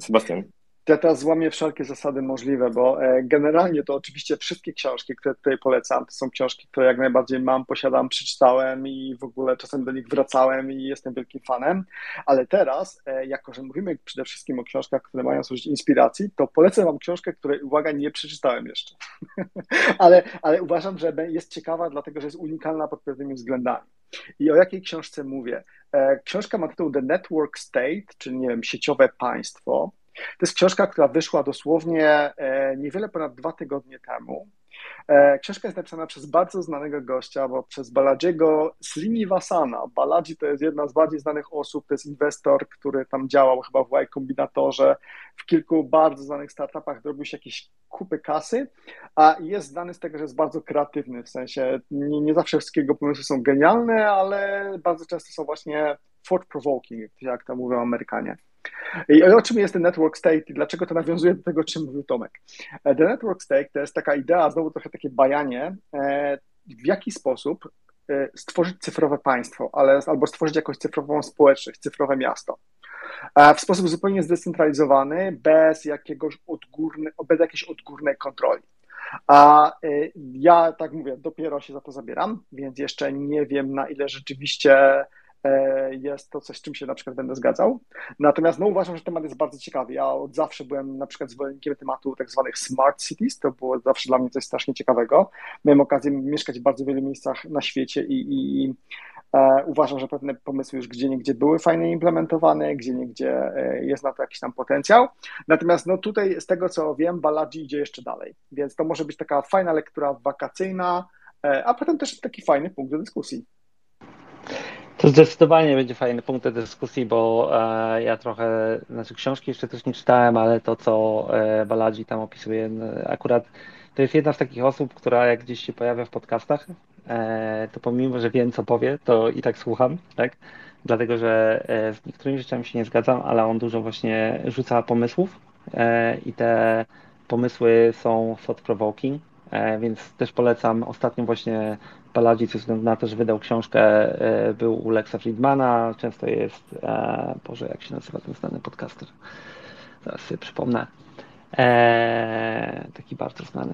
Sebastian ja teraz złamię wszelkie zasady możliwe, bo e, generalnie to oczywiście wszystkie książki, które tutaj polecam, to są książki, które jak najbardziej mam, posiadam, przeczytałem i w ogóle czasem do nich wracałem i jestem wielkim fanem, ale teraz, e, jako że mówimy przede wszystkim o książkach, które mają służyć inspiracji, to polecę wam książkę, której, uwaga, nie przeczytałem jeszcze, ale, ale uważam, że jest ciekawa, dlatego że jest unikalna pod pewnymi względami. I o jakiej książce mówię? E, książka ma tytuł The Network State, czyli nie wiem, sieciowe państwo. To jest książka, która wyszła dosłownie e, niewiele ponad dwa tygodnie temu. E, książka jest napisana przez bardzo znanego gościa, bo przez Baladziego Srinivasana. Baladzi to jest jedna z bardziej znanych osób, to jest inwestor, który tam działał chyba w Y Kombinatorze, w kilku bardzo znanych startupach, robił się jakieś kupy kasy, a jest znany z tego, że jest bardzo kreatywny, w sensie nie, nie zawsze wszystkie jego pomysły są genialne, ale bardzo często są właśnie thought-provoking, jak to mówią Amerykanie. I o czym jest ten network state i dlaczego to nawiązuje do tego, o czym mówił Tomek? E, the network state to jest taka idea, znowu trochę takie bajanie, e, w jaki sposób e, stworzyć cyfrowe państwo, ale, albo stworzyć jakąś cyfrową społeczność, cyfrowe miasto. W sposób zupełnie zdecentralizowany, bez jakiegoś odgórny, bez jakiejś odgórnej kontroli. A ja, tak mówię, dopiero się za to zabieram, więc jeszcze nie wiem, na ile rzeczywiście jest to coś, z czym się na przykład będę zgadzał. Natomiast no, uważam, że temat jest bardzo ciekawy. Ja od zawsze byłem na przykład zwolennikiem tematu tak zwanych smart cities, to było zawsze dla mnie coś strasznie ciekawego. Miałem okazję mieszkać w bardzo wielu miejscach na świecie i, i e, uważam, że pewne pomysły już gdzie niegdzie były fajnie implementowane, gdzie niegdzie e, jest na to jakiś tam potencjał. Natomiast no tutaj z tego co wiem, Baladzi idzie jeszcze dalej, więc to może być taka fajna lektura wakacyjna, e, a potem też taki fajny punkt do dyskusji. To zdecydowanie będzie fajny punkt do dyskusji, bo e, ja trochę, znaczy książki jeszcze też nie czytałem, ale to, co e, Baladzi tam opisuje, akurat to jest jedna z takich osób, która jak gdzieś się pojawia w podcastach, e, to pomimo, że wiem, co powie, to i tak słucham, tak? Dlatego, że e, z niektórymi rzeczami się nie zgadzam, ale on dużo właśnie rzuca pomysłów e, i te pomysły są thought-provoking, więc też polecam. Ostatnio właśnie Paladzi, ze względu na to, że wydał książkę, był u Lexa Friedmana, często jest, Boże, jak się nazywa ten znany podcaster? Zaraz sobie przypomnę. taki bardzo znany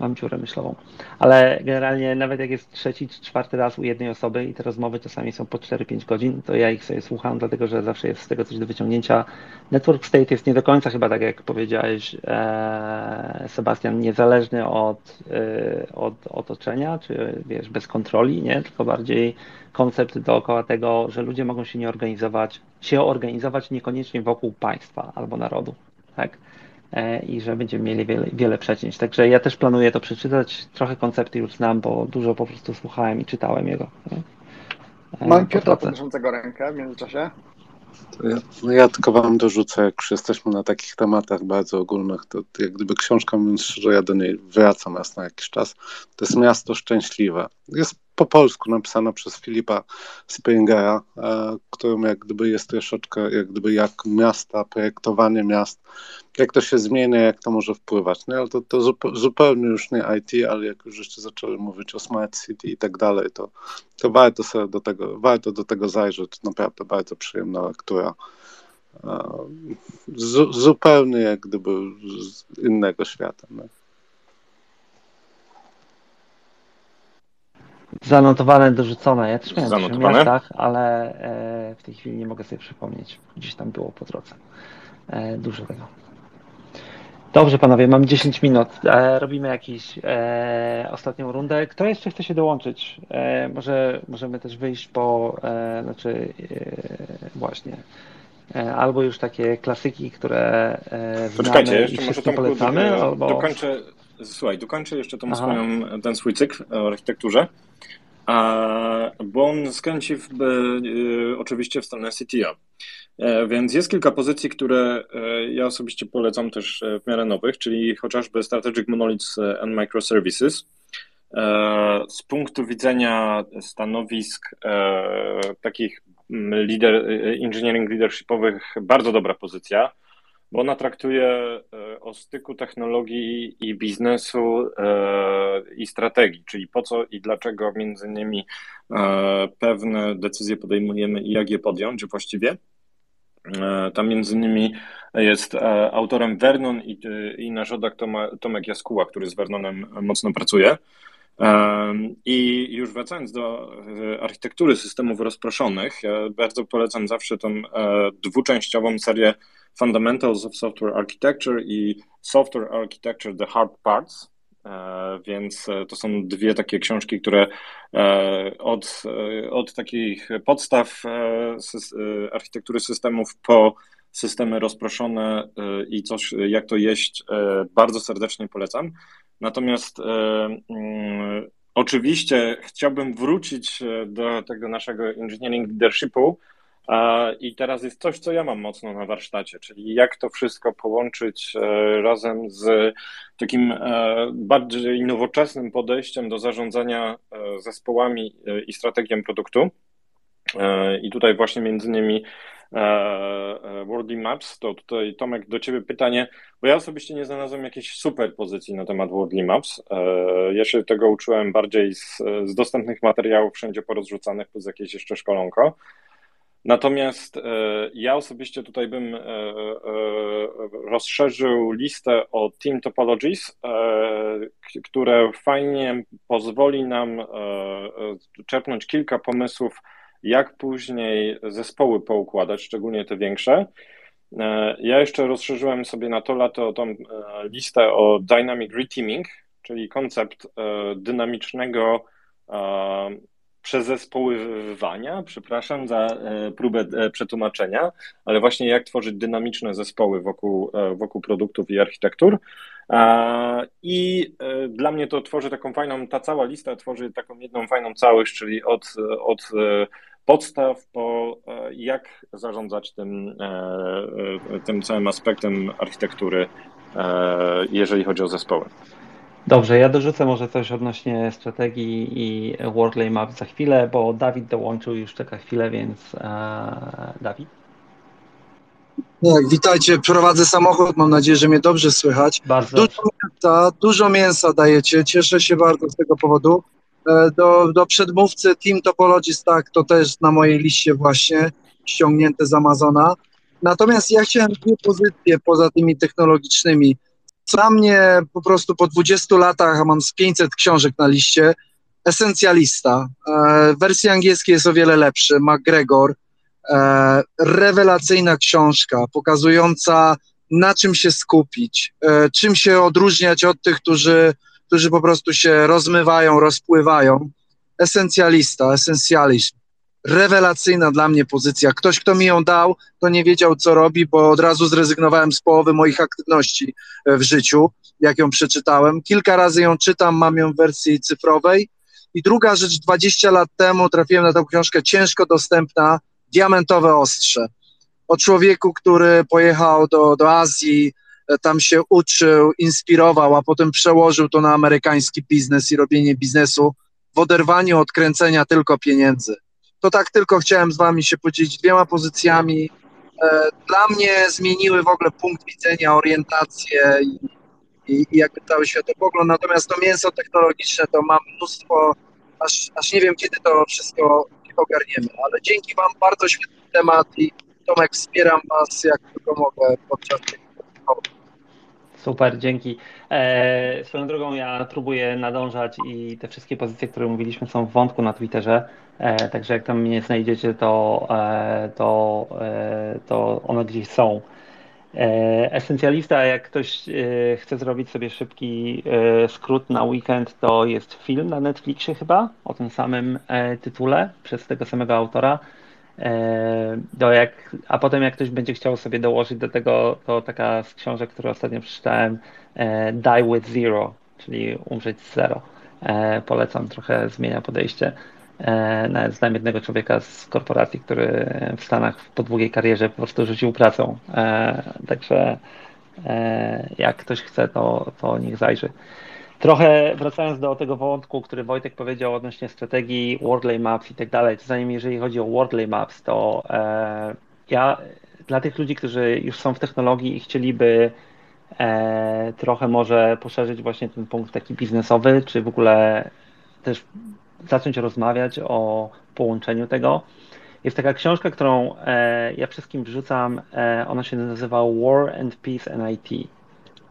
mam dziurę myślową. Ale generalnie nawet jak jest trzeci czy czwarty raz u jednej osoby i te rozmowy czasami są po 4-5 godzin, to ja ich sobie słucham, dlatego że zawsze jest z tego coś do wyciągnięcia. Network state jest nie do końca chyba tak jak powiedziałeś e, Sebastian, niezależny od, e, od otoczenia, czy wiesz, bez kontroli, nie? tylko bardziej koncept dookoła tego, że ludzie mogą się nie organizować, się organizować niekoniecznie wokół państwa albo narodu. Tak? E, i że będziemy mieli wiele, wiele przecięć. Także ja też planuję to przeczytać. Trochę koncepty już znam, bo dużo po prostu słuchałem i czytałem jego. E, Mam Piotra podnoszącego rękę w międzyczasie. Ja, no ja tylko wam dorzucę, jak już jesteśmy na takich tematach bardzo ogólnych, to jak gdyby książka, mówiąc szczerze, ja do niej wracam raz na jakiś czas, to jest Miasto Szczęśliwe. Jest po polsku napisana przez Filipa Springera, e, którym jak gdyby jest troszeczkę jak gdyby jak miasta, projektowanie miast, jak to się zmienia, jak to może wpływać. Nie? Ale to, to zupełnie już nie IT, ale jak już jeszcze zaczęli mówić o Smart City i tak dalej, to, to warto sobie do tego, warto do tego zajrzeć. Naprawdę bardzo przyjemna lektura. E, z, zupełnie jak gdyby z innego świata. Nie? Zanotowane, dorzucone. Ja też miałem Zanotowane? w miastach, ale e, w tej chwili nie mogę sobie przypomnieć. Gdzieś tam było po drodze. E, dużo tego. Dobrze, panowie, mam 10 minut. E, robimy jakąś ostatnią rundę. Kto jeszcze chce się dołączyć? może możemy też wyjść po, znaczy właśnie, albo już takie klasyki, które Poczekajcie, jeszcze może Tomku polecamy, do, albo... dokończę, słuchaj, dokończę jeszcze tą swoją, ten swój cykl o architekturze bo on skręci w, e, oczywiście w stronę CTO. E, więc jest kilka pozycji, które e, ja osobiście polecam też w miarę nowych, czyli chociażby Strategic Monoliths and Microservices. Z punktu widzenia stanowisk takich lider, engineering leadershipowych, bardzo dobra pozycja bo ona traktuje e, o styku technologii i biznesu e, i strategii, czyli po co i dlaczego między innymi e, pewne decyzje podejmujemy i jak je podjąć właściwie. Tam między innymi jest autorem Vernon i, i nasz Tomek Jaskuła, który z Vernonem mocno pracuje. I już wracając do architektury systemów rozproszonych, ja bardzo polecam zawsze tą dwuczęściową serię Fundamentals of Software Architecture i Software Architecture The Hard Parts. E, więc e, to są dwie takie książki, które e, od, od takich podstaw architektury systemów po systemy rozproszone i coś, jak to jeść, bardzo serdecznie polecam. Natomiast mm, oczywiście chciałbym wrócić do tego naszego engineering leadershipu, i teraz jest coś, co ja mam mocno na warsztacie, czyli jak to wszystko połączyć e, razem z takim e, bardziej nowoczesnym podejściem do zarządzania e, zespołami i strategią produktu. I tutaj właśnie między innymi Worldly Maps, to tutaj Tomek do Ciebie pytanie, bo ja osobiście nie znalazłem jakiejś super pozycji na temat Worldly Maps. Ja się tego uczyłem bardziej z, z dostępnych materiałów wszędzie porozrzucanych, plus jakieś jeszcze szkolonko. Natomiast e, ja osobiście tutaj bym e, e, rozszerzył listę o Team Topologies, które fajnie pozwoli nam czerpnąć kilka pomysłów, jak później zespoły poukładać, szczególnie te większe. Ja jeszcze rozszerzyłem sobie na to lato tą listę o Dynamic Reteaming, czyli koncept dynamicznego przezespoływania, przepraszam za e, próbę e, przetłumaczenia, ale właśnie jak tworzyć dynamiczne zespoły wokół, e, wokół produktów i architektur. I dla mnie to tworzy taką fajną, ta cała lista tworzy taką jedną fajną całość, czyli od, od podstaw po jak zarządzać tym, tym całym aspektem architektury, jeżeli chodzi o zespoły. Dobrze, ja dorzucę może coś odnośnie strategii i Worldly Map za chwilę, bo Dawid dołączył już czeka chwilę, więc e, Dawid. Tak, witajcie, prowadzę samochód, mam nadzieję, że mnie dobrze słychać. Bardzo Dużo mięsa, dużo mięsa dajecie, cieszę się bardzo z tego powodu. E, Do, do przedmówcy Team Topologist, tak, to też na mojej liście właśnie, ściągnięte z Amazona. Natomiast ja chciałem dwie pozycje poza tymi technologicznymi. Dla mnie po prostu po 20 latach, a mam z 500 książek na liście, esencjalista. E, w wersji angielskiej jest o wiele lepszy, McGregor. E, rewelacyjna książka, pokazująca na czym się skupić, e, czym się odróżniać od tych, którzy, którzy po prostu się rozmywają, rozpływają. Esencjalista, esencjalizm. Rewelacyjna dla mnie pozycja. Ktoś, kto mi ją dał, to nie wiedział, co robi, bo od razu zrezygnowałem z połowy moich aktywności e, w życiu, jak ją przeczytałem. Kilka razy ją czytam, mam ją w wersji cyfrowej. I druga rzecz, 20 lat temu trafiłem na tę książkę ciężko dostępna, Diamentowe Ostrze. O człowieku, który pojechał do, do Azji, e, tam się uczył, inspirował, a potem przełożył to na amerykański biznes i robienie biznesu w oderwaniu od kręcenia tylko pieniędzy. To tak tylko chciałem z wami się podzielić dwiema pozycjami. E, Dla mnie zmieniły w ogóle punkt widzenia, orientację i, i, i jakby cały światopogląd. Natomiast to mięso technologiczne to mam mnóstwo, aż, aż nie wiem kiedy to wszystko ogarniemy, ale dzięki wam bardzo świetny temat i Tomek wspieram was jak tylko mogę podczas tych Super, dzięki. E, swoją drogą ja próbuję nadążać i te wszystkie pozycje, które mówiliśmy są w wątku na Twitterze, e, także jak tam mnie znajdziecie, to, e, to, e, to one gdzieś są. E, Esencjalista, jak ktoś e, chce zrobić sobie szybki e, skrót na weekend, to jest film na Netflixie chyba o tym samym tytule przez tego samego autora. Do jak, a potem jak ktoś będzie chciał sobie dołożyć do tego, to taka z książek, które ostatnio przeczytałem, Die with Zero, czyli umrzeć z zero. Polecam, trochę zmienia podejście. E, Nawet znam jednego człowieka z korporacji, który w Stanach po długiej karierze po prostu rzucił pracą. E, Także e, jak ktoś chce, to, to niech zajrzy. Trochę wracając do tego wątku, który Wojtek powiedział odnośnie strategii Wordlay Maps i tak dalej, to zanim jeżeli chodzi o Wordlay Maps, to e, ja dla tych ludzi, którzy już są w technologii i chcieliby e, trochę może poszerzyć właśnie ten punkt taki biznesowy, czy w ogóle też zacząć rozmawiać o połączeniu tego. Jest taka książka, którą e, ja wszystkim wrzucam, e, ona się nazywa War and Peace and IT,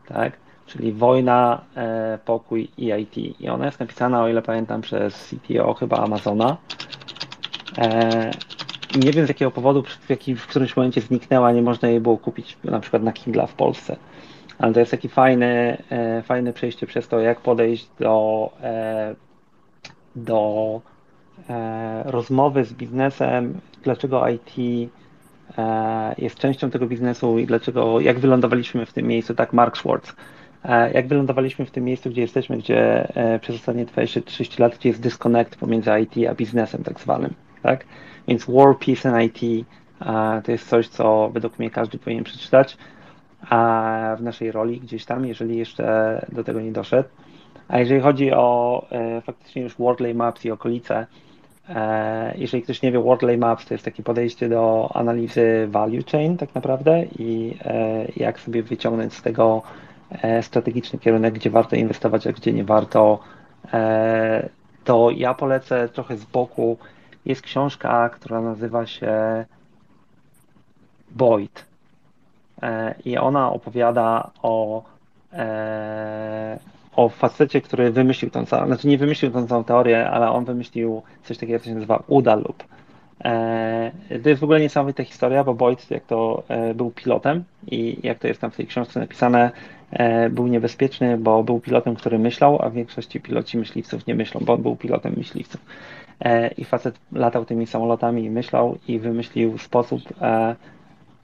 tak? Czyli wojna, e, pokój i IT. I ona jest napisana, o ile pamiętam, przez CTO chyba Amazona. E, nie wiem z jakiego powodu, w, w którymś momencie zniknęła, nie można jej było kupić na przykład na Kindle w Polsce. Ale to jest taki fajny, e, fajne przejście przez to, jak podejść do, e, do e, rozmowy z biznesem, dlaczego IT e, jest częścią tego biznesu i dlaczego, jak wylądowaliśmy w tym miejscu, tak Mark Schwartz, e, jak wylądowaliśmy w tym miejscu, gdzie jesteśmy, gdzie przez ostatnie 20-30 lat, gdzie jest disconnect pomiędzy IT a biznesem tak zwanym, tak? Więc War, Peace and IT to jest coś, co według mnie każdy powinien przeczytać w naszej roli gdzieś tam, jeżeli jeszcze do tego nie doszedł. A jeżeli chodzi o e, faktycznie już Wordlay Maps i okolice, e, jeżeli ktoś nie wie, Wordlay Maps to jest takie podejście do analizy value chain tak naprawdę i e, jak sobie wyciągnąć z tego strategiczny kierunek, gdzie warto inwestować, a gdzie nie warto, to ja polecę trochę z boku. Jest książka, która nazywa się Boyd. I ona opowiada o, o facecie, który wymyślił tą całą, znaczy nie wymyślił tą całą teorię, ale on wymyślił coś takiego, co się nazywa UDA loop. E, To jest w ogóle niesamowita historia, bo Boyd, jak to e, był pilotem i jak to jest tam w tej książce napisane, e, był niebezpieczny, bo był pilotem, który myślał, a w większości piloci myśliwców nie myślą, bo on był pilotem myśliwców. E, I facet latał tymi samolotami i myślał i wymyślił sposób, e,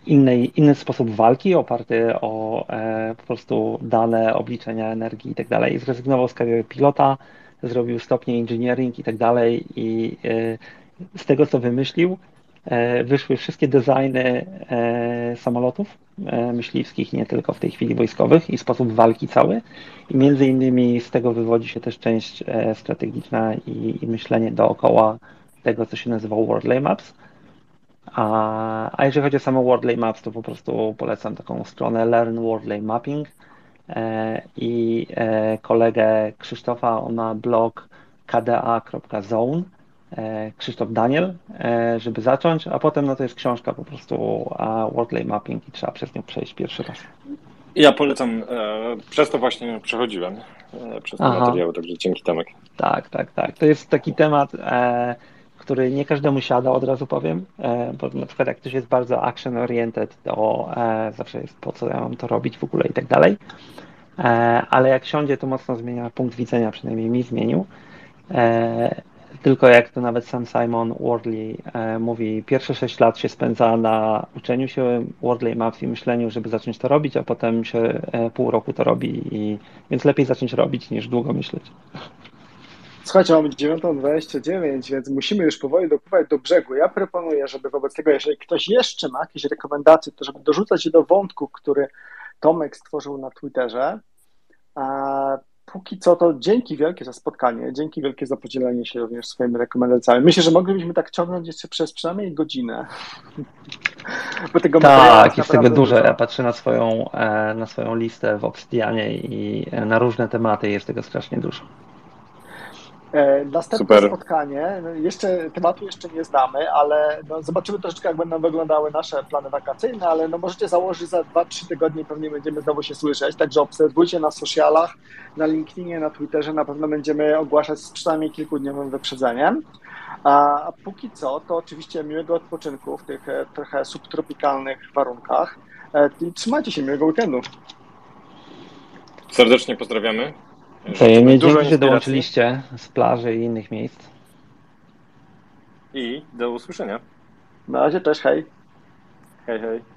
innej, inny sposób walki oparty o e, po prostu dane, obliczenia energii i tak dalej. Zrezygnował z kariery pilota, zrobił stopnie engineering i tak dalej i e, z tego co wymyślił e, wyszły wszystkie designy e, samolotów e, myśliwskich, nie tylko w tej chwili wojskowych i sposób walki cały i między innymi z tego wywodzi się też część e, strategiczna i, i myślenie dookoła tego, co się nazywa Worldlay Maps. A, a jeżeli chodzi o samo Wordley Maps, to po prostu polecam taką stronę Learn Wordley Mapping i kolegę Krzysztofa, on ma blog kda.zone Krzysztof Daniel, żeby zacząć, a potem no to jest książka po prostu Wordley Mapping i trzeba przez nią przejść pierwszy raz. Ja polecam, przez to właśnie przechodziłem, przez te materiały, także dzięki Tomek. Tak, tak, tak. To jest taki temat, który nie każdemu siada, od razu powiem, bo na przykład jak ktoś jest bardzo action oriented, to zawsze jest po co ja mam to robić w ogóle i tak dalej, ale jak siądzie, to mocno zmienia punkt widzenia, przynajmniej mi zmienił. Tylko jak to nawet sam Simon Wardley mówi, pierwsze 6 lat się spędza na uczeniu się Wordley Maps i myśleniu, żeby zacząć to robić, a potem się pół roku to robi, i, więc lepiej zacząć robić niż długo myśleć. Słuchajcie, mamy 9.29, więc musimy już powoli dopływać do brzegu. Ja proponuję, żeby wobec tego, jeżeli ktoś jeszcze ma jakieś rekomendacje, to żeby dorzucać je do wątku, który Tomek stworzył na Twitterze. A póki co to dzięki wielkie za spotkanie, dzięki wielkie za podzielenie się również swoimi rekomendacjami. Myślę, że moglibyśmy tak ciągnąć jeszcze przez przynajmniej godzinę. Bo tego tak, jest tego dużo. Ja patrzę na swoją, na swoją listę w Obsidianie i na różne tematy jest tego strasznie dużo. Następne Super. spotkanie, no, jeszcze tematu jeszcze nie znamy, ale no zobaczymy troszeczkę, jak będą wyglądały nasze plany wakacyjne, ale no możecie założyć za 2-3 tygodnie pewnie będziemy znowu się słyszeć, także obserwujcie na socialach, na LinkedInie, na Twitterze, na pewno będziemy ogłaszać z przynajmniej kilkudniowym wyprzedzeniem. A póki co, to oczywiście miłego odpoczynku w tych e, trochę subtropikalnych warunkach i trzymajcie się, miłego weekendu. Serdecznie pozdrawiamy. Wzajemnie dzięki, że dołączyliście z plaży i innych miejsc. I do usłyszenia. Na razie też, hej. Hej, hej.